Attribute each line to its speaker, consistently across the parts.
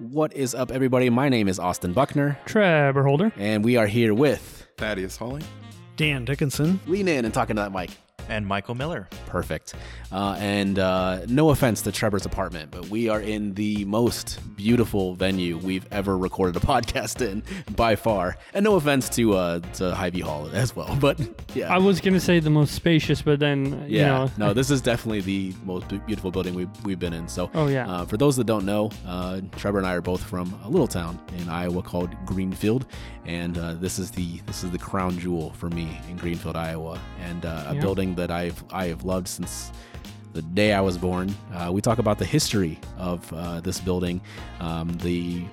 Speaker 1: What is up, everybody? My name is Austin Buckner,
Speaker 2: Trevor Holder.
Speaker 1: and we are here with
Speaker 3: Thaddeus Hawley.
Speaker 4: Dan Dickinson.
Speaker 1: lean in and talking to that mic.
Speaker 5: and Michael Miller.
Speaker 1: Perfect. Uh, and uh, no offense to Trevor's apartment, but we are in the most beautiful venue we've ever recorded a podcast in by far. And no offense to uh, to Hy-Vee Hall as well, but yeah.
Speaker 2: I was gonna say the most spacious, but then you
Speaker 1: yeah,
Speaker 2: know,
Speaker 1: no, this is definitely the most beautiful building we've, we've been in. So,
Speaker 2: Oh, yeah.
Speaker 1: Uh, for those that don't know, uh, Trevor and I are both from a little town in Iowa called Greenfield, and uh, this is the this is the crown jewel for me in Greenfield, Iowa, and uh, a
Speaker 2: Yeah.
Speaker 1: building that I've I have loved since the day I was born. Uh, we talk about the history of uh, this building, um, the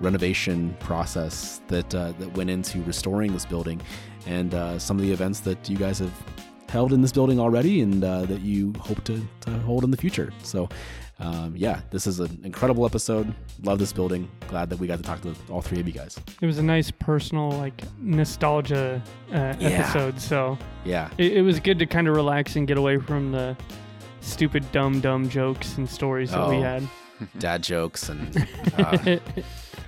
Speaker 1: renovation process that uh, that went into restoring this building, and uh, some of the events that you guys have held in this building already, and uh, that you hope to, to hold in the future. So. Um, yeah, this is an incredible episode. Love this building. Glad that we got to talk to all three of you guys.
Speaker 2: it was a nice personal like nostalgia uh,
Speaker 1: Yeah.
Speaker 2: episode. So
Speaker 1: Yeah,
Speaker 2: it, it was good to kind of relax and get away from the stupid dumb dumb jokes and stories that we
Speaker 1: Oh.
Speaker 2: had.
Speaker 1: dad jokes and uh,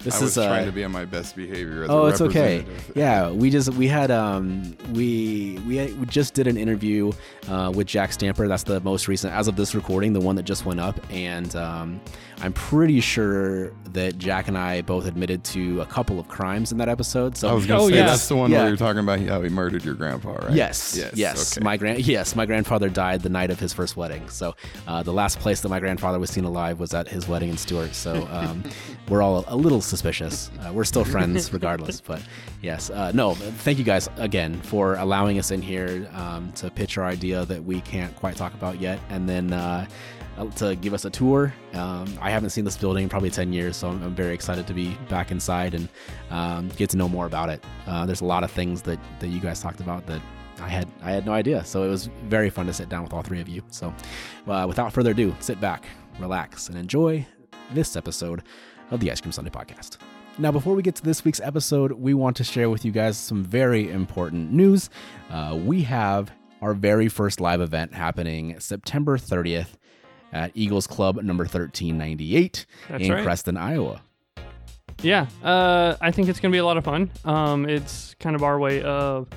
Speaker 1: this
Speaker 3: I was
Speaker 1: is uh,
Speaker 3: trying to be on my best behavior as
Speaker 1: Oh,
Speaker 3: a
Speaker 1: it's okay. Yeah, we just we had um we we we just did an interview uh, with Jack Stamper. That's the most recent, as of this recording, the one that just went up, and um, I'm pretty sure that Jack and I both admitted to a couple of crimes in that episode. So
Speaker 3: I was gonna
Speaker 2: Oh,
Speaker 3: say
Speaker 2: yes.
Speaker 3: that's the one
Speaker 1: Yeah.
Speaker 3: where you're talking about how he murdered your grandpa, right?
Speaker 1: Yes,
Speaker 3: Yes.
Speaker 1: yes,
Speaker 3: Okay.
Speaker 1: My grand, yes, my grandfather died the night of his first wedding. So uh, the last place that my grandfather was seen alive was at his wedding in Stuart. So um, we're all a little suspicious. Uh, we're still friends regardless. But yes, uh, no. Thank you guys again for allowing us in here um, to pitch our idea that we can't quite talk about yet, and then. Uh, to give us a tour. Um, I haven't seen this building in probably 10 years, so I'm, I'm very excited to be back inside and um, get to know more about it. Uh, there's a lot of things that, that you guys talked about that I had I had no idea. So it was very fun to sit down with all three of you. So uh, without further ado, sit back, relax, and enjoy this episode of the Ice Cream Sunday podcast. Now, before we get to this week's episode, we want to share with you guys some very important news. Uh, we have our very first live event happening September 30th at Eagles Club number 1398
Speaker 2: That's
Speaker 1: in
Speaker 2: right.
Speaker 1: Creston, Iowa.
Speaker 2: Yeah, uh, I think it's gonna be a lot of fun. Um, it's kind of our way of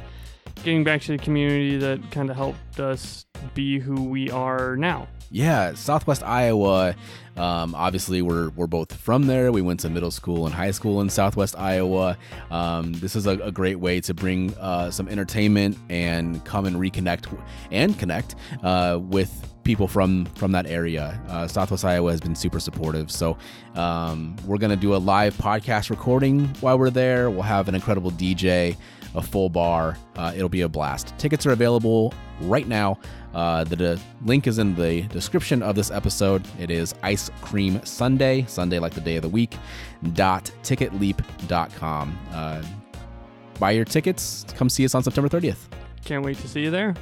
Speaker 2: getting back to the community that kind of helped us be who we are now.
Speaker 1: Yeah, Southwest Iowa. Um, obviously, we're we're both from there. We went to middle school and high school in Southwest Iowa. Um, this is a, a great way to bring uh, some entertainment and come and reconnect and connect uh, with people from from that area. Uh, Southwest Iowa has been super supportive. So um, we're gonna do a live podcast recording while we're there. We'll have an incredible DJ, a full bar. Uh, it'll be a blast. Tickets are available right now. Uh, the, the link is in the description of this episode. It is Ice Cream Sunday, Sunday like the day of the week, dot ticketleap.com. Uh, buy your tickets. Come see us on September 30th.
Speaker 2: Can't wait to see you there.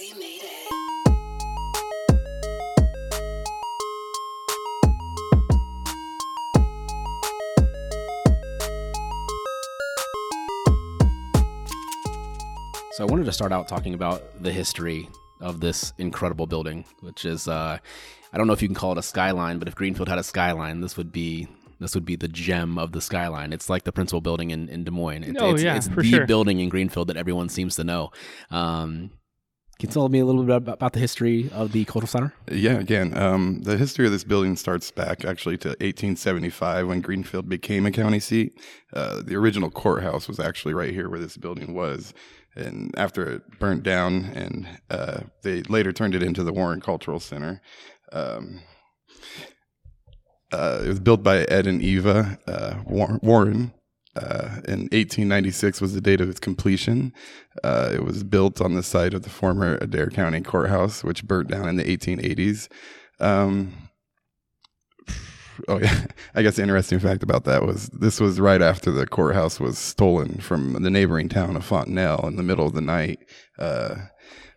Speaker 6: Mozzie made it.
Speaker 1: So I wanted to start out talking about the history of this incredible building, which is uh, I don't know if you can call it a skyline, but if Greenfield had a skyline, this would be this would be the gem of the skyline. It's like the principal building in, in Des Moines. It-
Speaker 2: Oh,
Speaker 1: it's,
Speaker 2: yeah,
Speaker 1: it's
Speaker 2: for
Speaker 1: the
Speaker 2: sure.
Speaker 1: building in Greenfield that everyone seems to know. Um, can you tell me a little bit about, the history of the cultural center?
Speaker 3: Yeah, again, um, the history of this building starts back actually to 1875 when Greenfield became a county seat. Uh, the original courthouse was actually right here where this building was. And after it burnt down, and uh, they later turned it into the Warren Cultural Center. Um, uh, it was built by Ed and Eva uh, Warren. Uh, in 1896 was the date of its completion. Uh, it was built on the site of the former Adair County Courthouse, which burnt down in the 1880s. Um, oh yeah, I guess the interesting fact about that was this was right after the courthouse was stolen from the neighboring town of Fontanelle in the middle of the night. Uh,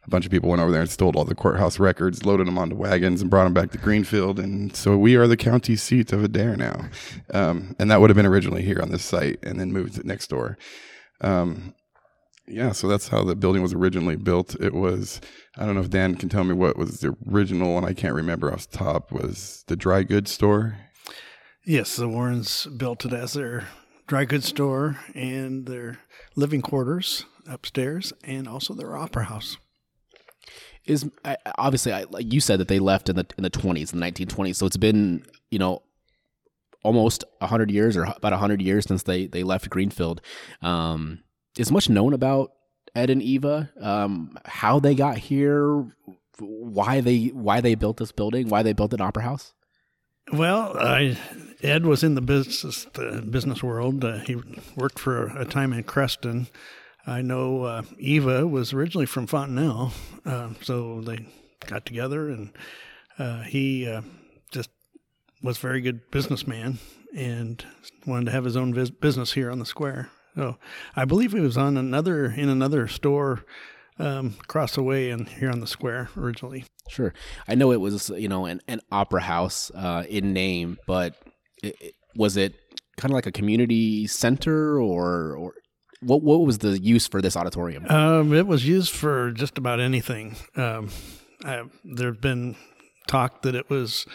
Speaker 3: a bunch of people went over there and stole all the courthouse records, loaded them onto wagons, and brought them back to Greenfield. And so we are the county seat of Adair now. Um, and that would have been originally here on this site, and then moved next door. Um, yeah, so that's how the building was originally built. It was, I don't know if Dan can tell me what was the original one. I can't remember off the top. Was the dry goods store?
Speaker 4: Yes, the Warrens built it as their dry goods store and their living quarters upstairs, and also their opera house.
Speaker 1: Is I- obviously I, like you said that they left in the in the 20s in the 1920s so it's been you know almost 100 years or about 100 years since they they left greenfield um is much known about ed and eva um how they got here why they why they built this building why they built an opera house
Speaker 4: Well, I, Ed was in the business the business world. Uh, he worked for a time in Creston. I know uh, Eva was originally from Fontanelle, uh, so they got together, and uh, he uh, just was a very good businessman and wanted to have his own vis- business here on the square. So I believe he was on another in another store um, across the way and here on the square originally.
Speaker 1: Sure. I know it was, you know, an, an opera house uh, in name, but it, it- was it kind of like a community center or, or what, what was the use for this auditorium?
Speaker 4: Um, it was used for just about anything. Um, I, there've been talk that it was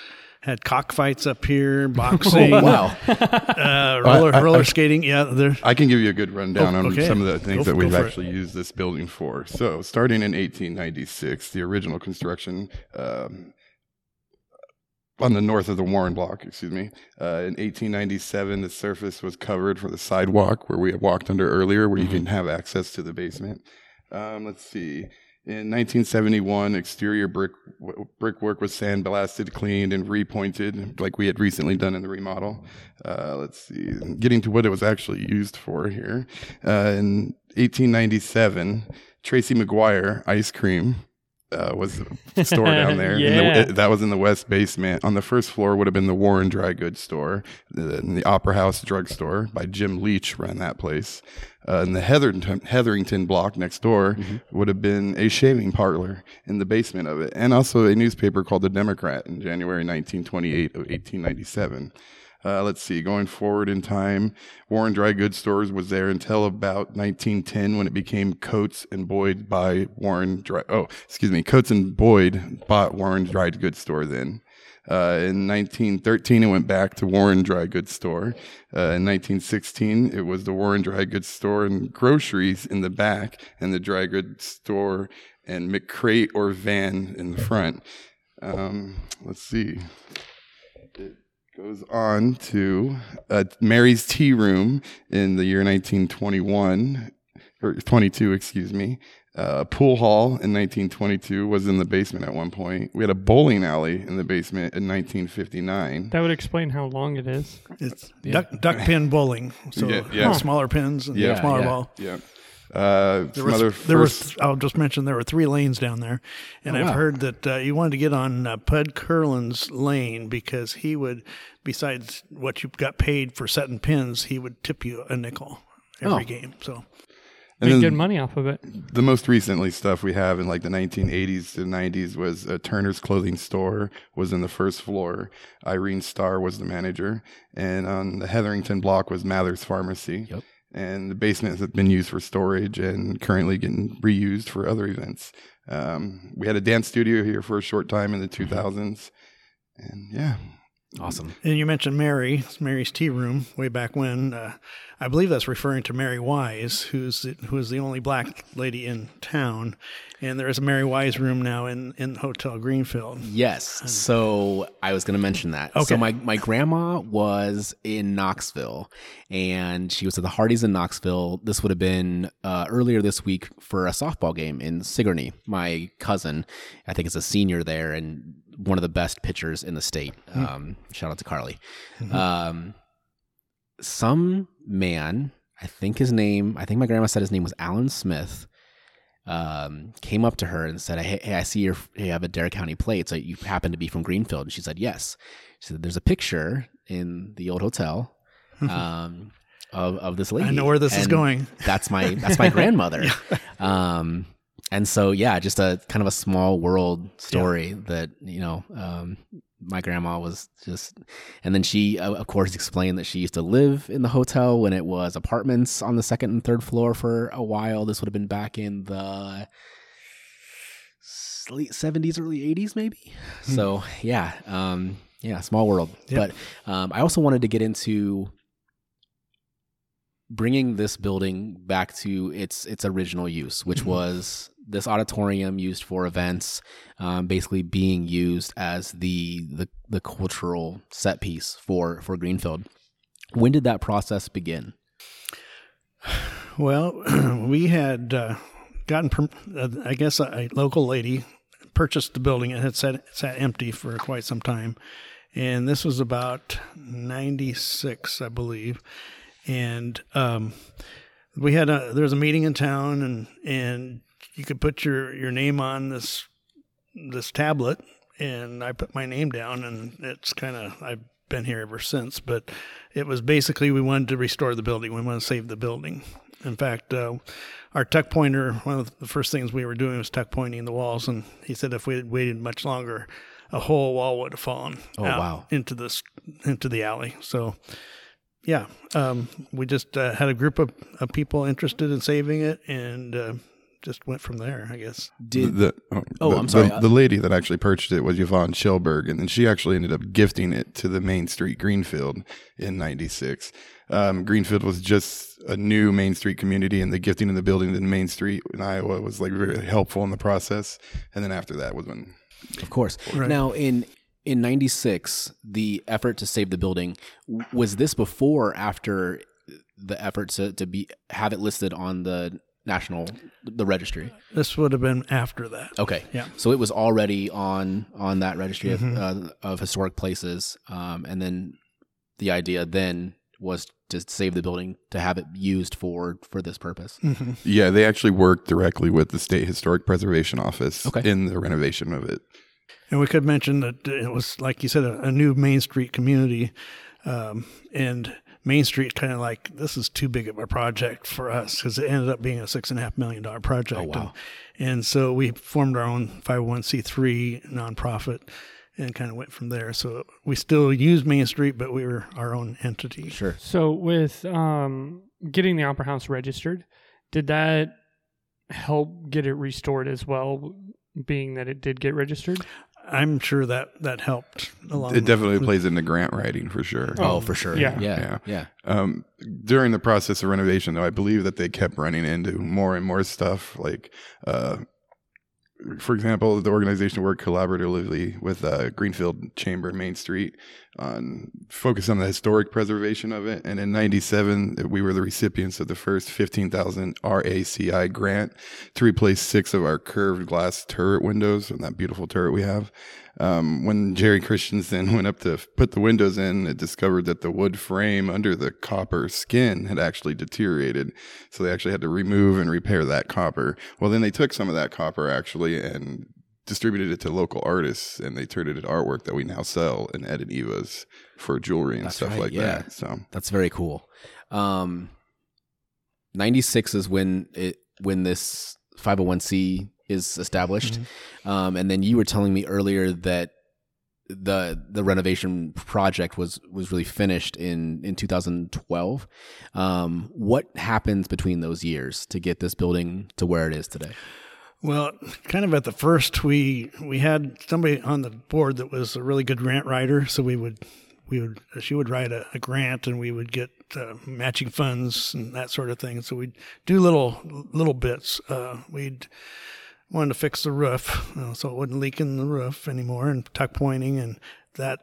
Speaker 4: had cockfights up here, boxing,
Speaker 1: Oh, wow.
Speaker 4: uh, roller
Speaker 3: I- I-
Speaker 4: roller skating. Yeah, there.
Speaker 3: I can give you a good rundown
Speaker 4: Oh,
Speaker 3: on some of the things
Speaker 4: Go-
Speaker 3: that we've
Speaker 4: go for it.
Speaker 3: actually used this building for. So, starting in 1896, the original construction um, on the north of the Warren Block, excuse me. Uh, in 1897, the surface was covered for the sidewalk where we had walked under earlier, where you can have access to the basement. Um, let's see. In 1971, exterior brick brickwork was sandblasted, cleaned, and repointed, like we had recently done in the remodel. Uh, let's see, getting to what it was actually used for here. Uh, in 1897, Tracy McGuire ice cream uh, was a store down there.
Speaker 2: Yeah.
Speaker 3: the, that was in the west basement. On the first floor would have been the Warren Dry Goods Store. The, the Opera House Drugstore by Jim Leach ran that place. Uh, and the Hetherington, Hetherington block next door would have been a shaving parlor in the basement of it, and also a newspaper called The Democrat in January 1928 of 1897. Uh, let's see, going forward in time, Warren Dry Goods Stores was there until about 1910 when it became Coates and Boyd by Warren Dry. Oh, excuse me, Coates and Boyd bought Warren Dry Goods Store then. Uh, in 1913, it went back to Warren Dry Goods Store. Uh, in 1916, it was the Warren Dry Goods Store and groceries in the back, and the Dry Goods Store and McCrate or Van in the front. Um, let's see. It goes on to uh, Mary's Tea Room in the year 1921 or 22, excuse me. Uh, pool hall in 1922 was in the basement at one point. We had a bowling alley in the basement in 1959.
Speaker 2: That would explain how long it is.
Speaker 4: It's duck duck pin bowling. So
Speaker 3: Yeah, yeah.
Speaker 4: smaller pins and
Speaker 3: Yeah,
Speaker 4: smaller
Speaker 1: yeah.
Speaker 4: ball.
Speaker 3: Yeah. Uh,
Speaker 4: There
Speaker 3: some
Speaker 4: was,
Speaker 3: other
Speaker 4: there was,
Speaker 3: first-
Speaker 4: I'll just mention there were three lanes down there, and
Speaker 1: Oh,
Speaker 4: I've
Speaker 1: wow.
Speaker 4: heard that uh, you wanted to get on uh, Pud Curlin's lane because he would, besides what you got paid for setting pins, he would tip you a nickel every
Speaker 1: Oh.
Speaker 4: game. So
Speaker 3: and
Speaker 2: Make good money off of it.
Speaker 3: the most recently stuff we have in like the 1980s to 90s was uh, Turner's clothing store was in the first floor. Irene Starr was the manager, and on the Hetherington block was Mather's Pharmacy.
Speaker 1: Yep.
Speaker 3: And the basement has been used for storage and currently getting reused for other events. Um, we had a dance studio here for a short time in the 2000s, and yeah,
Speaker 1: Awesome.
Speaker 4: And you mentioned Mary, Mary's tea room, way back when. Uh, I believe that's referring to Mary Wise, who's the, who is the only black lady in town. And there is a Mary Wise room now in, in Hotel Greenfield.
Speaker 1: Yes. So I was going to mention that.
Speaker 4: Okay.
Speaker 1: So my, my grandma was in Knoxville and she was at the Hardee's in Knoxville. This would have been uh, earlier this week for a softball game in Sigourney. My cousin, I think, is a senior there and one of the best pitchers in the state. Um, shout out to Carly. Um, some man, I think his name, I think my grandma said his name was Alan Smith um, came up to her and said, "Hey, hey I see you have Adair County plate. So you happen to be from Greenfield?" And she said, "Yes." She said, "There's a picture in the old hotel um, of of this lady.
Speaker 4: I know where this is going.
Speaker 1: That's my that's my grandmother." um, and so yeah, just a kind of a small world story that you know. Um, my grandma was just, and then she, of course, explained that she used to live in the hotel when it was apartments on the second and third floor for a while. This would have been back in the late seventies, early eighties, maybe. So yeah, um, yeah, small world.
Speaker 4: Yep.
Speaker 1: But um, I also wanted to get into bringing this building back to its its original use, which was this auditorium used for events, um, basically being used as the, the the cultural set piece for for Greenfield. When did that process begin?
Speaker 4: Well, we had uh, gotten, uh, I guess, a, a local lady purchased the building. And it had sat, sat empty for quite some time. And this was about 96, I believe. And um, we had a, there was a meeting in town, and, and you could put your, your name on this this tablet. And I put my name down and it's kind of I've been here ever since. But it was basically we wanted to restore the building. We wanted to save the building. In fact uh, our tuck pointer one of the first things we were doing was tuck pointing the walls. And he said if we had waited much longer a whole wall would have fallen
Speaker 1: Oh, wow.
Speaker 4: into this into the alley. So yeah um, we just uh, had a group of, of people interested in saving it and uh, just went from there i guess
Speaker 1: Did
Speaker 3: the, oh,
Speaker 1: Oh,
Speaker 3: the-
Speaker 1: I'm sorry.
Speaker 3: The, the lady that actually purchased it was Yvonne Schellberg, and then she actually ended up gifting it to the Main Street Greenfield in '96. Um, Greenfield was just a new Main Street community, and the gifting of the building in Main Street in Iowa was like very helpful in the process. And then after that was when
Speaker 1: Of course.
Speaker 4: Right.
Speaker 1: Now in in 96 the effort to save the building was this before or after the effort to, to be have it listed on the national the registry
Speaker 4: this would have been after that
Speaker 1: okay
Speaker 4: Yeah.
Speaker 1: so it was already on on that registry
Speaker 4: Mhm.
Speaker 1: of, uh, of historic places um, and then the idea then was to save the building to have it used for for this purpose
Speaker 4: Mhm.
Speaker 3: yeah, they actually worked directly with the State Historic Preservation Office
Speaker 1: Okay.
Speaker 3: in the renovation of it.
Speaker 4: And we could mention that it was, like you said, a, a new Main Street community. Um, and Main Street kind of like, this is too big of a project for us because it ended up being a six and a half million dollar project.
Speaker 1: Oh, wow.
Speaker 4: And, and so we formed our own 501c3 nonprofit and kind of went from there. So we still use Main Street, but we were our own entity.
Speaker 1: sure
Speaker 2: So with um, getting the Opera House registered, did that help get it restored as well? Being that it did get registered.
Speaker 4: I'm sure that that helped along.
Speaker 3: It definitely plays into grant writing for sure.
Speaker 1: oh for sure
Speaker 2: yeah.
Speaker 1: yeah
Speaker 3: Yeah.
Speaker 1: yeah
Speaker 3: Um, during the process of renovation, though, I believe that they kept running into more and more stuff. Like, uh, for example, the organization worked collaboratively with uh, Greenfield Chamber Main Street on focus on the historic preservation of it. And in '97, we were the recipients of the first 15,000 RACI grant to replace six of our curved glass turret windows and that beautiful turret we have. Um, when Jerry Christensen went up to put the windows in, it discovered that the wood frame under the copper skin had actually deteriorated. So they actually had to remove and repair that copper. Well, then they took some of that copper actually and distributed it to local artists and they turned it into artwork that we now sell in Ed and Eva's for jewelry and
Speaker 1: That's
Speaker 3: stuff
Speaker 1: right,
Speaker 3: like
Speaker 1: yeah.
Speaker 3: that. So
Speaker 1: That's very cool. Um, 96 is when it when this 501c is established. Um, and then you were telling me earlier that the the renovation project was was really finished in in 2012. Um, what happens between those years to get this building to where it is today?
Speaker 4: Well, kind of at the first, we we had somebody on the board that was a really good grant writer. So we would we would she would write a, a grant, and we would get uh, matching funds and that sort of thing. So we'd do little little bits. Uh, we'd wanted to fix the roof uh, so it wouldn't leak in the roof anymore, and tuck pointing and that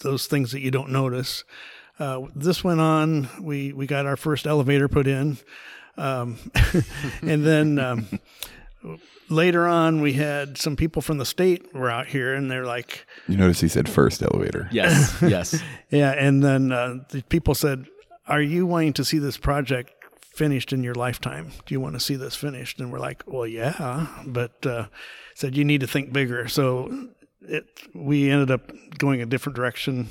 Speaker 4: those things that you don't notice. Uh, this went on. We we got our first elevator put in, um, and then. Um, later on we had some people from the state were out here and they're like
Speaker 3: you notice he said first elevator.
Speaker 1: Yes, yes.
Speaker 4: yeah and then uh, the people said are you wanting to see this project finished in your lifetime do you want to see this finished and we're like well yeah but uh, said you need to think bigger so it we ended up going a different direction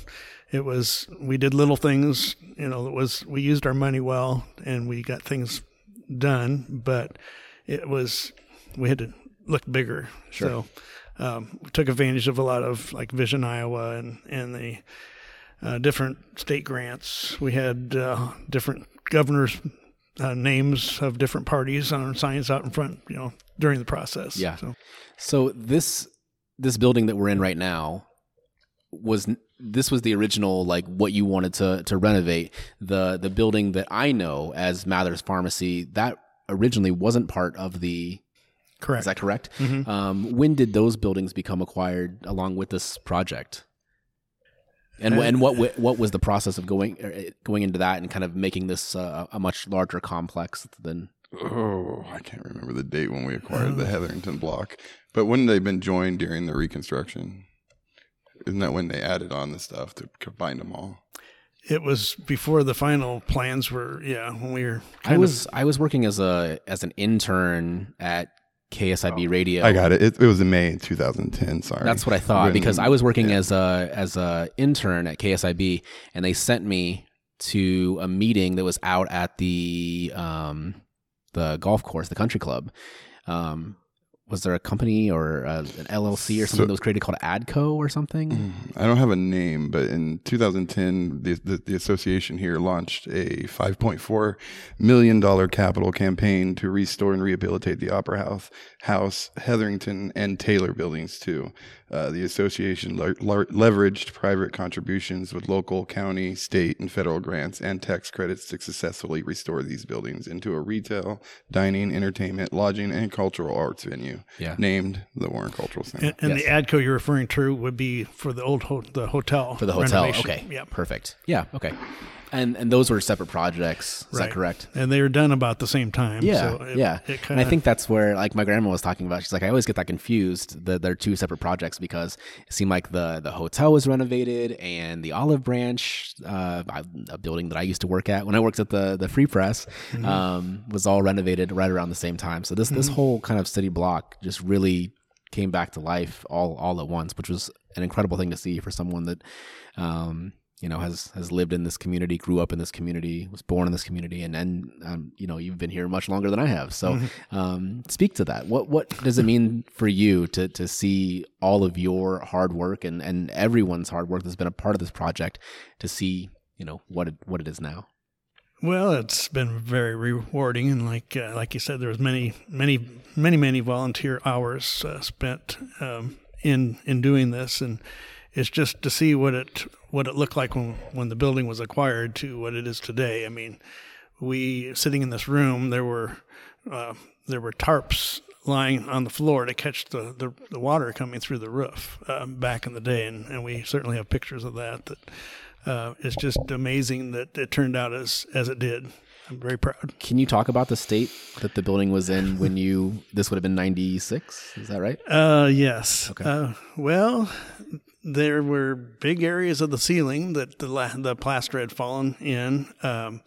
Speaker 4: it was we did little things you know it was we used our money well and we got things done but it was we had to look bigger. So um, we took advantage of a lot of like Vision Iowa and and the uh, different state grants. We had uh, different governors. Uh, names of different parties on signs out in front, you know, during the process.
Speaker 1: Yeah.
Speaker 4: So,
Speaker 1: So this this building that we're in right now was this was the original like what you wanted to to renovate the the building that I know as Mather's Pharmacy that originally wasn't part of the
Speaker 4: correct.
Speaker 1: is that correct um, when did those buildings become acquired along with this project and wh- and what what was the process of going er, going into that and kind of making this uh, a much larger complex than
Speaker 3: Oh, I can't remember the date when we acquired the Hetherington block, but wouldn't they have been joined during the reconstruction? Isn't that when they added on the stuff to combine them all?
Speaker 4: It was before the final plans were, yeah, when we were.
Speaker 1: I
Speaker 4: kind of-
Speaker 1: was I was working as a as an intern at KSIB Radio.
Speaker 3: I got it. It, it was in May 2010. Sorry,
Speaker 1: That's what I thought
Speaker 3: When-
Speaker 1: because I was working as a as a intern at KSIB, and they sent me to a meeting that was out at the um, the golf course, the country club. Um, was there a company or uh, an LLC or something
Speaker 3: So-
Speaker 1: that was created called Adco or something?
Speaker 3: I don't have a name, but in 2010, the, the, the association here launched a 5.4 million dollar capital campaign to restore and rehabilitate the Opera House, House, Hetherington, and Taylor buildings too. Uh, the association lar- lar- leveraged private contributions with local, county, state, and federal grants and tax credits to successfully restore these buildings into a retail, dining, entertainment, lodging, and cultural arts venue.
Speaker 1: Yeah.
Speaker 3: named the Warren Cultural Center.
Speaker 4: And, and
Speaker 1: Yes.
Speaker 4: the ADCO you're referring to would be for the old ho- the hotel
Speaker 1: For the hotel,
Speaker 4: renovation.
Speaker 1: okay,
Speaker 4: yeah,
Speaker 1: perfect, yeah, okay, and and those were separate projects. Is that correct?
Speaker 4: and they were done about the same time.
Speaker 1: Yeah,
Speaker 4: so it,
Speaker 1: yeah.
Speaker 4: It kinda,
Speaker 1: I think that's where, like my grandma was talking about, she's like, I always get that confused that they're two separate projects because it seemed like the the hotel was renovated and the Olive Branch, uh, I- a building that I used to work at when I worked at the the Free Press,
Speaker 4: Mm-hmm.
Speaker 1: um, was all renovated right around the same time. So this this whole kind of city block just really came back to life all all at once, which was an incredible thing to see for someone that. Um, you know, has has lived in this community, grew up in this community, was born in this community, and then um, you know you've been here much longer than I have. So, um, speak to that. What what does it mean for you to to see all of your hard work and and everyone's hard work that's been a part of this project to see you know what it, what it is now?
Speaker 4: Well, it's been very rewarding, and like uh, like you said, there was many many many many volunteer hours uh, spent um, in in doing this, and it's just to see what it what it looked like when when the building was acquired to what it is today. I mean, we sitting in this room, there were uh, there were tarps lying on the floor to catch the, the, the water coming through the roof um, back in the day, and, and we certainly have pictures of that. That uh, it's just amazing that it turned out as as it did. I'm very proud.
Speaker 1: Can you talk about the state that the building was in when you this would have been ninety six? Is that right?
Speaker 4: Uh, yes.
Speaker 1: Okay.
Speaker 4: Uh, well, there were big areas of the ceiling that the la- the plaster had fallen in. Um,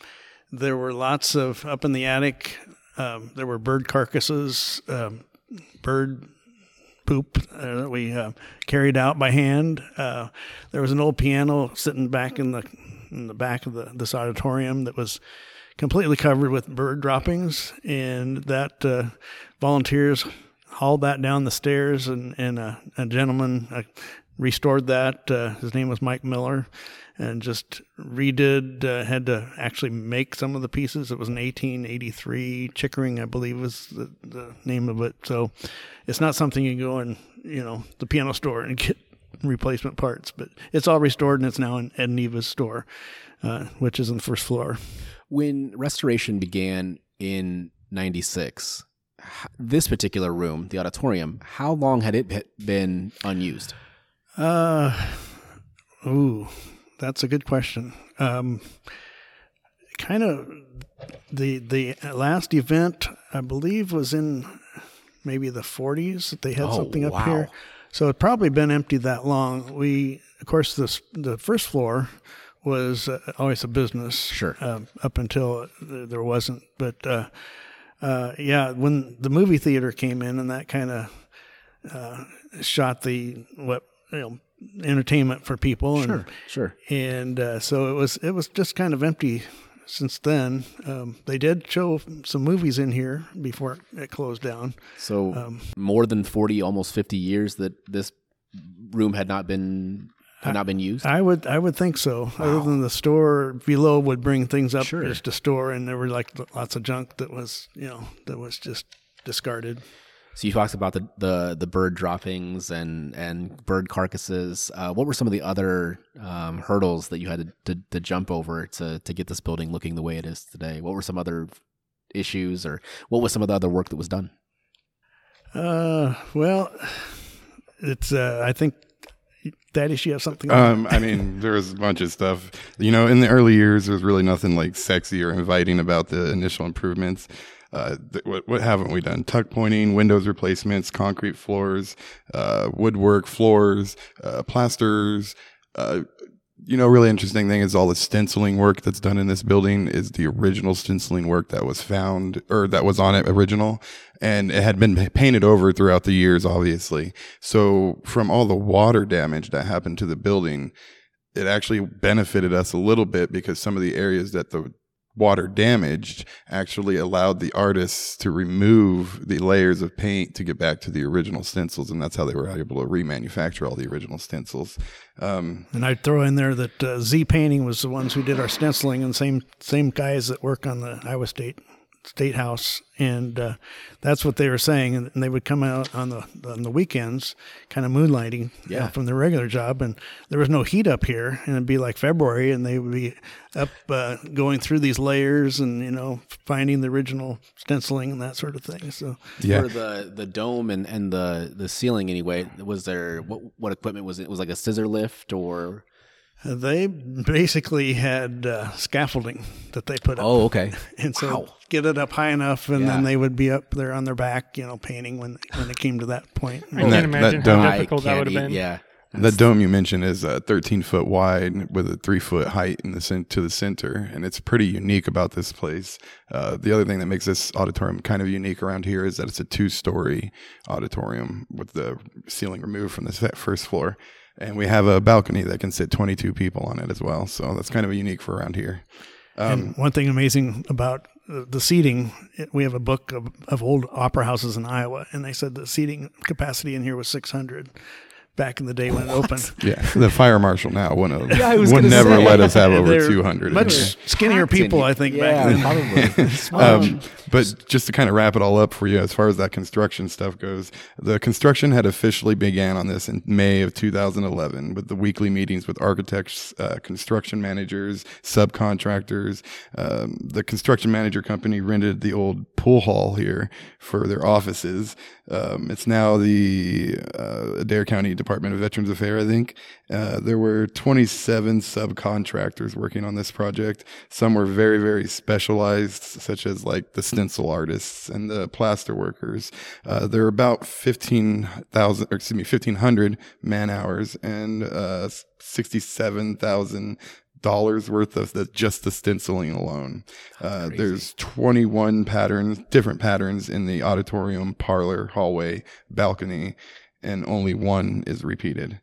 Speaker 4: there were lots of up in the attic. Um, there were bird carcasses, um, bird poop uh, that we uh, carried out by hand. Uh, there was an old piano sitting back in the in the back of the this auditorium that was completely covered with bird droppings, and that uh, volunteers hauled that down the stairs, and and a, a gentleman uh, restored that. Uh, his name was Mike Miller. And just redid, uh, had to actually make some of the pieces. It was an 1883 Chickering, I believe was the, the name of it. So it's not something you can go in, you know, the piano store and get replacement parts, but it's all restored and it's now in Ed and Eva's store, uh, which is on the first floor.
Speaker 1: When restoration began in 96, this particular room, the auditorium, how long had it been unused?
Speaker 4: Uh, ooh, that's a good question. Um, kind of the the last event I believe was in maybe the 40s. that They had
Speaker 1: Oh,
Speaker 4: something up
Speaker 1: wow.
Speaker 4: here, so it probably been empty that long. We, of course, this the first floor was uh, always a business.
Speaker 1: Sure.
Speaker 4: Um, up until th- there wasn't, but uh, uh, yeah, when the movie theater came in and that kind of uh, shot the what you know entertainment for people and
Speaker 1: Sure, sure.
Speaker 4: and uh, so it was it was just kind of empty since then. Um, they did show some movies in here before it closed down.
Speaker 1: So
Speaker 4: Um,
Speaker 1: more than forty, almost fifty years that this room had not been had not been used.
Speaker 4: I would I would think so. Other than the store below would bring things up
Speaker 1: Sure.
Speaker 4: just to store, and there were like lots of junk that was you know that was just discarded.
Speaker 1: So you talked about the, the, the bird droppings and, and bird carcasses. Uh, what were some of the other um, hurdles that you had to, to, to jump over to, to get this building looking the way it is today? What were some other issues or what was some of the other work that was done?
Speaker 4: Uh, well, it's uh, I think that issue have something.
Speaker 3: Um, I mean, there was a bunch of stuff. You know, in the early years, there was really nothing like sexy or inviting about the initial improvements. Uh, th- what, what haven't we done? Tuck pointing, windows replacements, concrete floors, uh, woodwork floors, uh, plasters. Uh, you know, really interesting thing is all the stenciling work that's done in this building is the original stenciling work that was found or that was on it original. And it had been painted over throughout the years, obviously. So from all the water damage that happened to the building, it actually benefited us a little bit because some of the areas that the water damaged actually allowed the artists to remove the layers of paint to get back to the original stencils and that's how they were able to remanufacture all the original stencils. Um,
Speaker 4: And I'd throw in there that uh, Z Painting was the ones who did our stenciling, and same same guys that work on the Iowa State State House, and uh, that's what they were saying. And, and they would come out on the on the weekends, kind of moonlighting, you know,
Speaker 1: Yeah.
Speaker 4: from their regular job, and there was no heat up here, and it'd be like February, and they would be up uh, going through these layers and you know finding the original stenciling and that sort of thing. So
Speaker 3: yeah
Speaker 1: For the, the dome and, and the, the ceiling anyway, was there, what, what equipment was it? Was it like a scissor lift or?
Speaker 4: They basically had uh, scaffolding that they put up.
Speaker 1: Oh, okay.
Speaker 4: and so
Speaker 1: Wow.
Speaker 4: get it up high enough, and
Speaker 1: Yeah.
Speaker 4: then they would be up there on their back, you know, painting when when it came to that point.
Speaker 2: I
Speaker 3: And
Speaker 2: can't
Speaker 3: that-
Speaker 2: imagine
Speaker 3: that
Speaker 2: how
Speaker 3: dome-
Speaker 2: difficult that would have been.
Speaker 1: Yeah.
Speaker 3: The dome you mentioned is uh, 13 foot wide with a three foot height in the cen- to the center, and it's pretty unique about this place. Uh, the other thing that makes this auditorium kind of unique around here is that it's a two story auditorium with the ceiling removed from the first floor, and we have a balcony that can sit 22 people on it as well. So that's kind of unique for around here. Um,
Speaker 4: and one thing amazing about the seating, we have a book of, of old opera houses in Iowa, and they said the seating capacity in here was 600 back in the day when it opened.
Speaker 3: Yeah, the fire marshal now wouldn't have,
Speaker 1: Yeah,
Speaker 3: would never
Speaker 1: say.
Speaker 3: let us have over 200.
Speaker 4: Much skinnier people, I think,
Speaker 1: yeah,
Speaker 4: back then.
Speaker 1: probably.
Speaker 3: Um, but just to kind of wrap it all up for you, as far as that construction stuff goes, the construction had officially began on this in May of 2011 with the weekly meetings with architects, uh, construction managers, subcontractors. Um, the construction manager company rented the old pool hall here for their offices. Um, it's now the uh, Adair County Department of Veterans Affairs, I think. Uh, there were 27 subcontractors working on this project. Some were very, very specialized, such as like the stencil artists and the plaster workers. Uh, there were about 15,000, or excuse me, 1,500 man hours and uh, 67,000 dollars worth of the just the stenciling alone. Uh, there's 21 patterns, different patterns in the auditorium, parlor, hallway, balcony, and only one is repeated.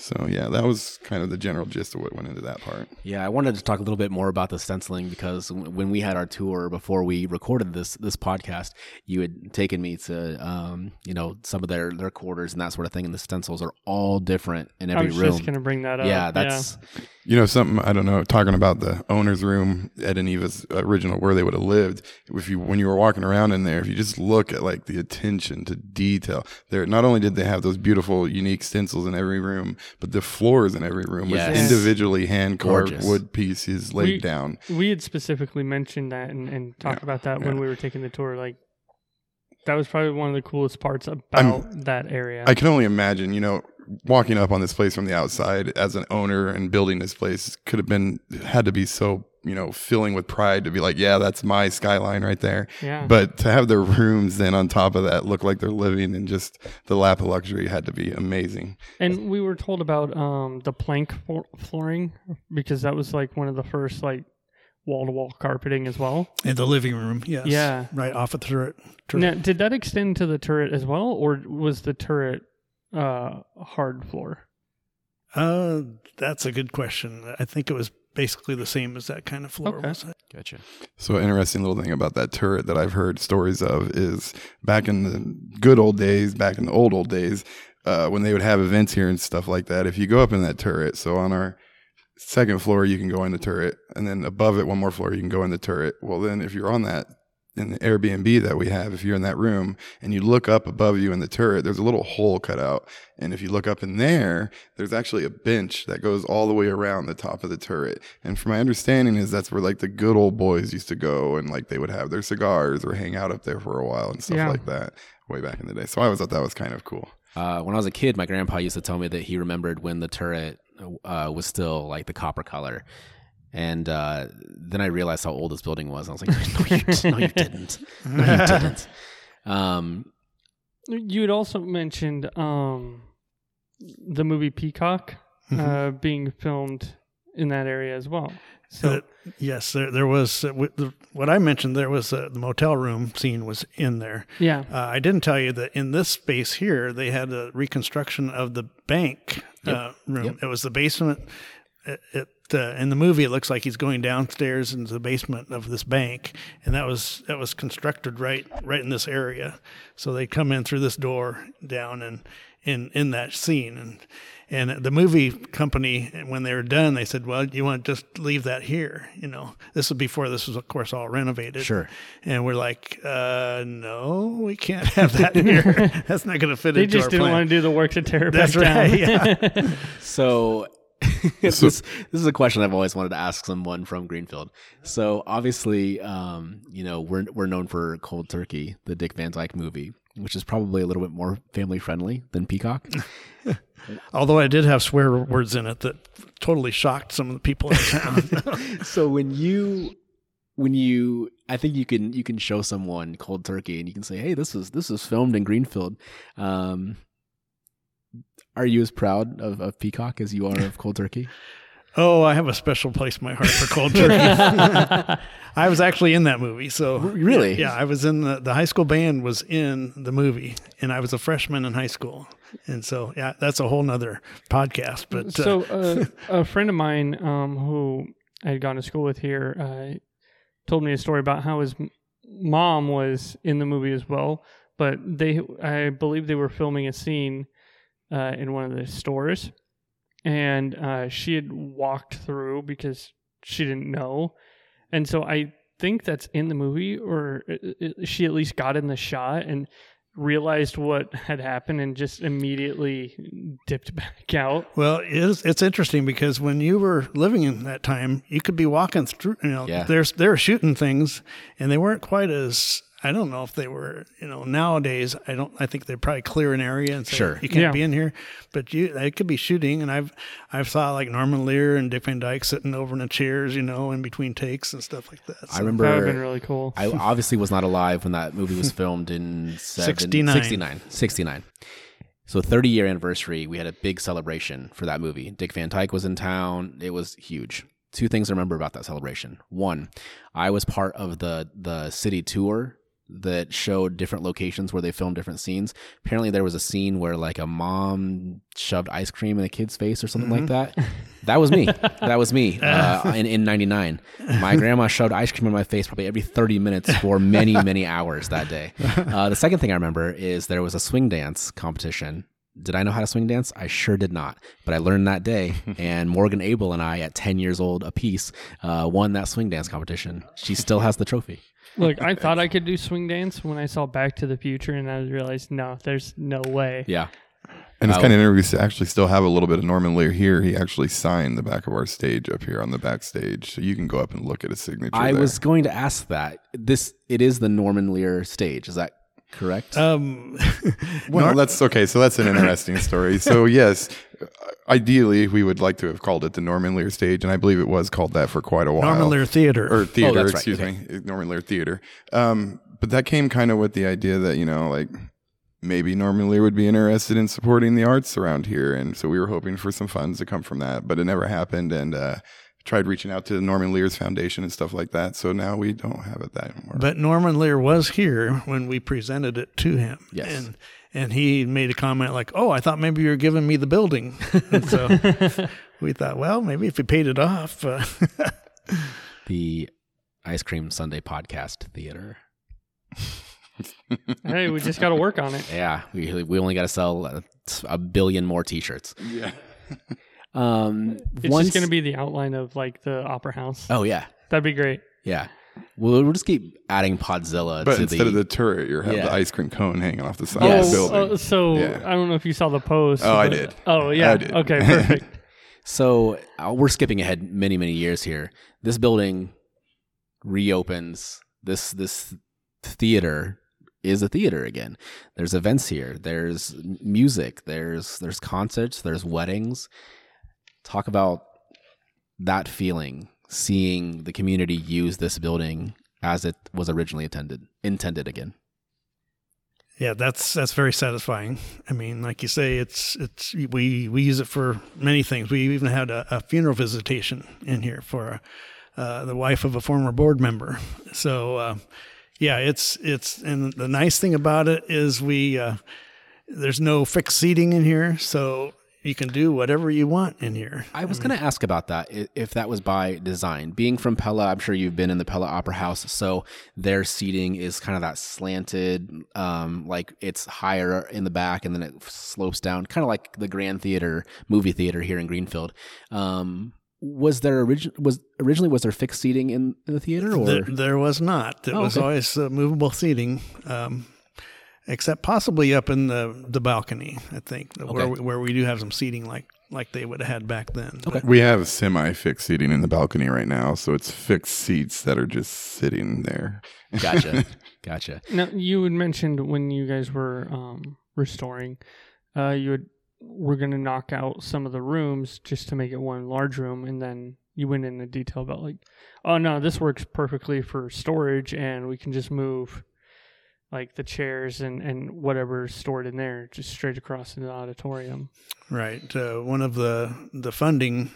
Speaker 3: So yeah, that was kind of the general gist of what went into that part.
Speaker 1: Yeah, I wanted to talk a little bit more about the stenciling because when we had our tour before we recorded this this podcast, you had taken me to um, you know some of their their quarters and that sort of thing, and the stencils are all different in
Speaker 2: I
Speaker 1: every
Speaker 2: was
Speaker 1: room.
Speaker 2: just gonna bring that up.
Speaker 1: yeah, that's
Speaker 3: You know, something I don't know. Talking about the owner's room, Ed and Eva's original, where they would have lived. If you, when you were walking around in there, if you just look at like the attention to detail, there not only did they have those beautiful, unique stencils in every room, but the floors in every room
Speaker 1: Yes.
Speaker 3: was individually hand carved wood pieces laid
Speaker 2: We-
Speaker 3: down.
Speaker 2: we had specifically mentioned that and, and talked
Speaker 3: Yeah,
Speaker 2: about that when we were taking the tour. Like that was probably one of the coolest parts about that area.
Speaker 3: I can only imagine, you know, walking up on this place from the outside as an owner and building this place could have been had to be so you know filling with pride to be like, yeah, that's my skyline right there.
Speaker 2: yeah,
Speaker 3: But to have the rooms then on top of that look like they're living in just the lap of luxury had to be amazing.
Speaker 2: and we were told about um the plank floor- flooring because that was like one of the first like wall to wall carpeting as well.
Speaker 4: In the living room, yes.
Speaker 2: Yeah.
Speaker 4: Right off of the turret. turret.
Speaker 2: Now, did that extend to the turret as well, or was the turret uh hard floor?
Speaker 4: Uh, that's a good question. I think it was basically the same as that kind of floor
Speaker 2: Okay.
Speaker 4: was.
Speaker 1: Gotcha.
Speaker 3: So, interesting little thing about that turret that I've heard stories of is back in the good old days, back in the old old days, uh, when they would have events here and stuff like that. If you go up in that turret, so on our second floor, you can go in the turret, and then above it, one more floor, you can go in the turret. Well, then if you're on that in the Airbnb that we have, if you're in that room and you look up above you in the turret, there's a little hole cut out. And if you look up in there, there's actually a bench that goes all the way around the top of the turret. And from my understanding is that's where like the good old boys used to go and like they would have their cigars or hang out up there for a while and stuff
Speaker 2: Yeah.
Speaker 3: like that way back in the day. So I always thought that was kind of cool.
Speaker 1: Uh, when I was a kid, my grandpa used to tell me that he remembered when the turret uh, was still like the copper color. And uh, then I realized how old this building was. I was like, no, you, no, you didn't. No, you didn't. Um,
Speaker 2: You had also mentioned um, the movie Peacock
Speaker 4: Mm-hmm.
Speaker 2: uh, being filmed in that area as well. So
Speaker 4: Uh, yes, there, there was uh, w- the, what I mentioned. There was uh, the motel room scene was in there.
Speaker 2: yeah,
Speaker 4: Uh, I didn't tell you that in this space here, they had a reconstruction of the bank uh, room.
Speaker 1: Yep.
Speaker 4: It was the basement. It, it uh, in the movie, it looks like he's going downstairs into the basement of this bank, and that was that was constructed right right in this area. So they come in through this door down and in in that scene and. And the movie company, when they were done, they said, "Well, you want to just leave that here? You know, this was before this was, of course, all renovated.
Speaker 1: Sure.
Speaker 4: And we're like, uh, no, we can't have that here. That's not going to fit in.
Speaker 2: they
Speaker 4: into
Speaker 2: just
Speaker 4: our
Speaker 2: didn't
Speaker 4: plan.
Speaker 2: want to do the work to tear it
Speaker 4: That's
Speaker 2: back down.
Speaker 4: right. Yeah.
Speaker 1: So, this, this is a question I've always wanted to ask someone from Greenfield. So obviously, um, you know, we're we're known for Cold Turkey, the Dick Van Dyke movie, which is probably a little bit more family friendly than Peacock.
Speaker 4: Although I did have swear words in it that totally shocked some of the people in town.
Speaker 1: so when you when you I think you can you can show someone Cold Turkey and you can say, "Hey, this is this is filmed in Greenfield." Um, are you as proud of, of Peacock as you are of Cold Turkey?
Speaker 4: oh, I have a special place in my heart for cold turkey. I was actually in that movie. So
Speaker 1: Really?
Speaker 4: yeah, I was in the, the high school band was in the movie and I was a freshman in high school. And so, yeah, that's a whole nother podcast, but uh,
Speaker 2: So uh, a friend of mine um, who I had gone to school with here uh, told me a story about how his mom was in the movie as well, but they I believe they were filming a scene uh, in one of the stores, and uh, she had walked through because she didn't know, and so I think that's in the movie, or uh, uh, she at least got in the shot and realized what had happened and just immediately dipped back out.
Speaker 4: Well, it is, it's interesting because when you were living in that time, you could be walking through, you know,
Speaker 1: Yeah.
Speaker 4: there's, they're shooting things and they weren't quite as, I don't know if they were, you know, nowadays, I don't, I think they probably clear an area and say,
Speaker 1: Sure.
Speaker 4: you can't
Speaker 2: Yeah.
Speaker 4: be in here, but you, they could be shooting. And I've, I've saw like Norman Lear and Dick Van Dyke sitting over in the chairs, you know, in between takes and stuff like that.
Speaker 1: I remember
Speaker 2: That would have been really cool.
Speaker 1: I obviously was not alive when that movie was filmed in seven,
Speaker 4: 69.
Speaker 1: 69. 69. So 30 year anniversary, we had a big celebration for that movie. Dick Van Dyke was in town. It was huge. Two things I remember about that celebration. One, I was part of the the city tour that showed different locations where they filmed different scenes. Apparently there was a scene where like a mom shoved ice cream in a kid's face or something like that. That was me. That was me uh, in, in 99. My grandma shoved ice cream in my face probably every 30 minutes for many, many hours that day. Uh, the second thing I remember is there was a swing dance competition. Did I know how to swing dance? I sure did not. But I learned that day. And Morgan Abel and I, at 10 years old apiece, uh, won that swing dance competition. She still has the trophy.
Speaker 2: Look, I thought I could do swing dance when I saw Back to the Future, and I realized no, there's no way.
Speaker 1: Yeah.
Speaker 3: And it's
Speaker 1: Oh.
Speaker 3: kind of interesting to actually still have a little bit of Norman Lear here. He actually signed the back of our stage up here on the backstage, so you can go up and look at his signature.
Speaker 1: I
Speaker 3: there.
Speaker 1: was going to ask that. This it is the Norman Lear stage. Is that correct?
Speaker 4: Um,
Speaker 3: Well, that's okay. So that's an interesting story. So yes, ideally we would like to have called it the Norman Lear stage, and I believe it was called that for quite a while.
Speaker 4: Norman Lear Theater.
Speaker 3: or theater,
Speaker 1: that's right.
Speaker 3: excuse
Speaker 1: Okay.
Speaker 3: me, Norman Lear Theater. Um, but that came kind of with the idea that you know, like maybe Norman Lear would be interested in supporting the arts around here, and so we were hoping for some funds to come from that, but it never happened, and uh, tried reaching out to Norman Lear's foundation and stuff like that. So now we don't have it that anymore.
Speaker 4: But Norman Lear was here when we presented it to him.
Speaker 1: Yes.
Speaker 4: And and he made a comment like, "Oh, I thought maybe you were giving me the building." so we thought, well, maybe if we paid it off. Uh,
Speaker 1: The Ice Cream Sunday Podcast Theater.
Speaker 2: hey, we just got to work on it.
Speaker 1: Yeah, we we only got to sell a, a billion more T-shirts.
Speaker 3: Yeah.
Speaker 1: Um,
Speaker 2: It's
Speaker 1: once,
Speaker 2: just going to be the outline of like the opera house.
Speaker 1: Oh yeah,
Speaker 2: That'd be great.
Speaker 1: yeah. We'll, we'll just keep adding Podzilla
Speaker 3: But
Speaker 1: to
Speaker 3: instead
Speaker 1: the,
Speaker 3: of the turret, you have
Speaker 1: Yeah.
Speaker 3: the ice cream cone hanging off the side
Speaker 1: Yes.
Speaker 3: of the building.
Speaker 2: uh, so
Speaker 3: Yeah.
Speaker 2: I don't know if you saw the post.
Speaker 3: Oh, I did.
Speaker 2: Oh, yeah.
Speaker 3: I did.
Speaker 2: Okay, perfect.
Speaker 1: So uh, we're skipping ahead many many years here. This building reopens. This this theater is a theater again. There's events here. There's music. There's there's concerts. There's weddings. Talk about that feeling, seeing the community use this building as it was originally intended intended again.
Speaker 4: Yeah, that's that's very satisfying. I mean, like you say, it's it's we we use it for many things. We even had a, a funeral visitation in here for uh, the wife of a former board member. So uh, yeah, it's it's and the nice thing about it is we uh, there's no fixed seating in here, so you can do whatever you want in here.
Speaker 1: I was going to ask about that if that was by design. Being from Pella, I'm sure you've been in the Pella Opera House, so their seating is kind of that slanted, um, like it's higher in the back and then it slopes down, kind of like the Grand Theater movie theater here in Greenfield. Um, was there origin was originally was there fixed seating in, in the theater or
Speaker 4: There, there was not. It
Speaker 1: Oh,
Speaker 4: was
Speaker 1: okay.
Speaker 4: always uh, movable seating, um, except possibly up in the, the balcony. I think where we, where we do have some seating like like they would have had back then.
Speaker 1: Okay.
Speaker 3: We have semi fixed seating in the balcony right now, so it's fixed seats that are just sitting there.
Speaker 1: gotcha, gotcha.
Speaker 2: Now, you had mentioned when you guys were um, restoring, uh, you would were going to knock out some of the rooms just to make it one large room, and then you went into detail about like, oh no, this works perfectly for storage, and we can just move like the chairs and and whatever's stored in there just straight across into the auditorium.
Speaker 4: Right. Uh, one of the the funding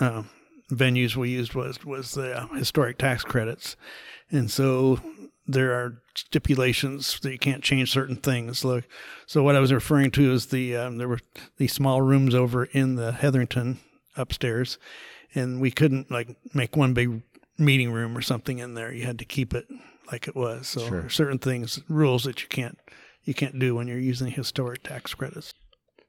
Speaker 4: uh, venues we used was was the uh, historic tax credits, and so there are stipulations that you can't change certain things. Look, so what I was referring to is the um, there were these small rooms over in the Hetherington upstairs, and we couldn't like make one big meeting room or something in there. You had to keep it like it was. So
Speaker 1: Sure.
Speaker 4: there are certain things rules that you can't you can't do when you're using historic tax credits.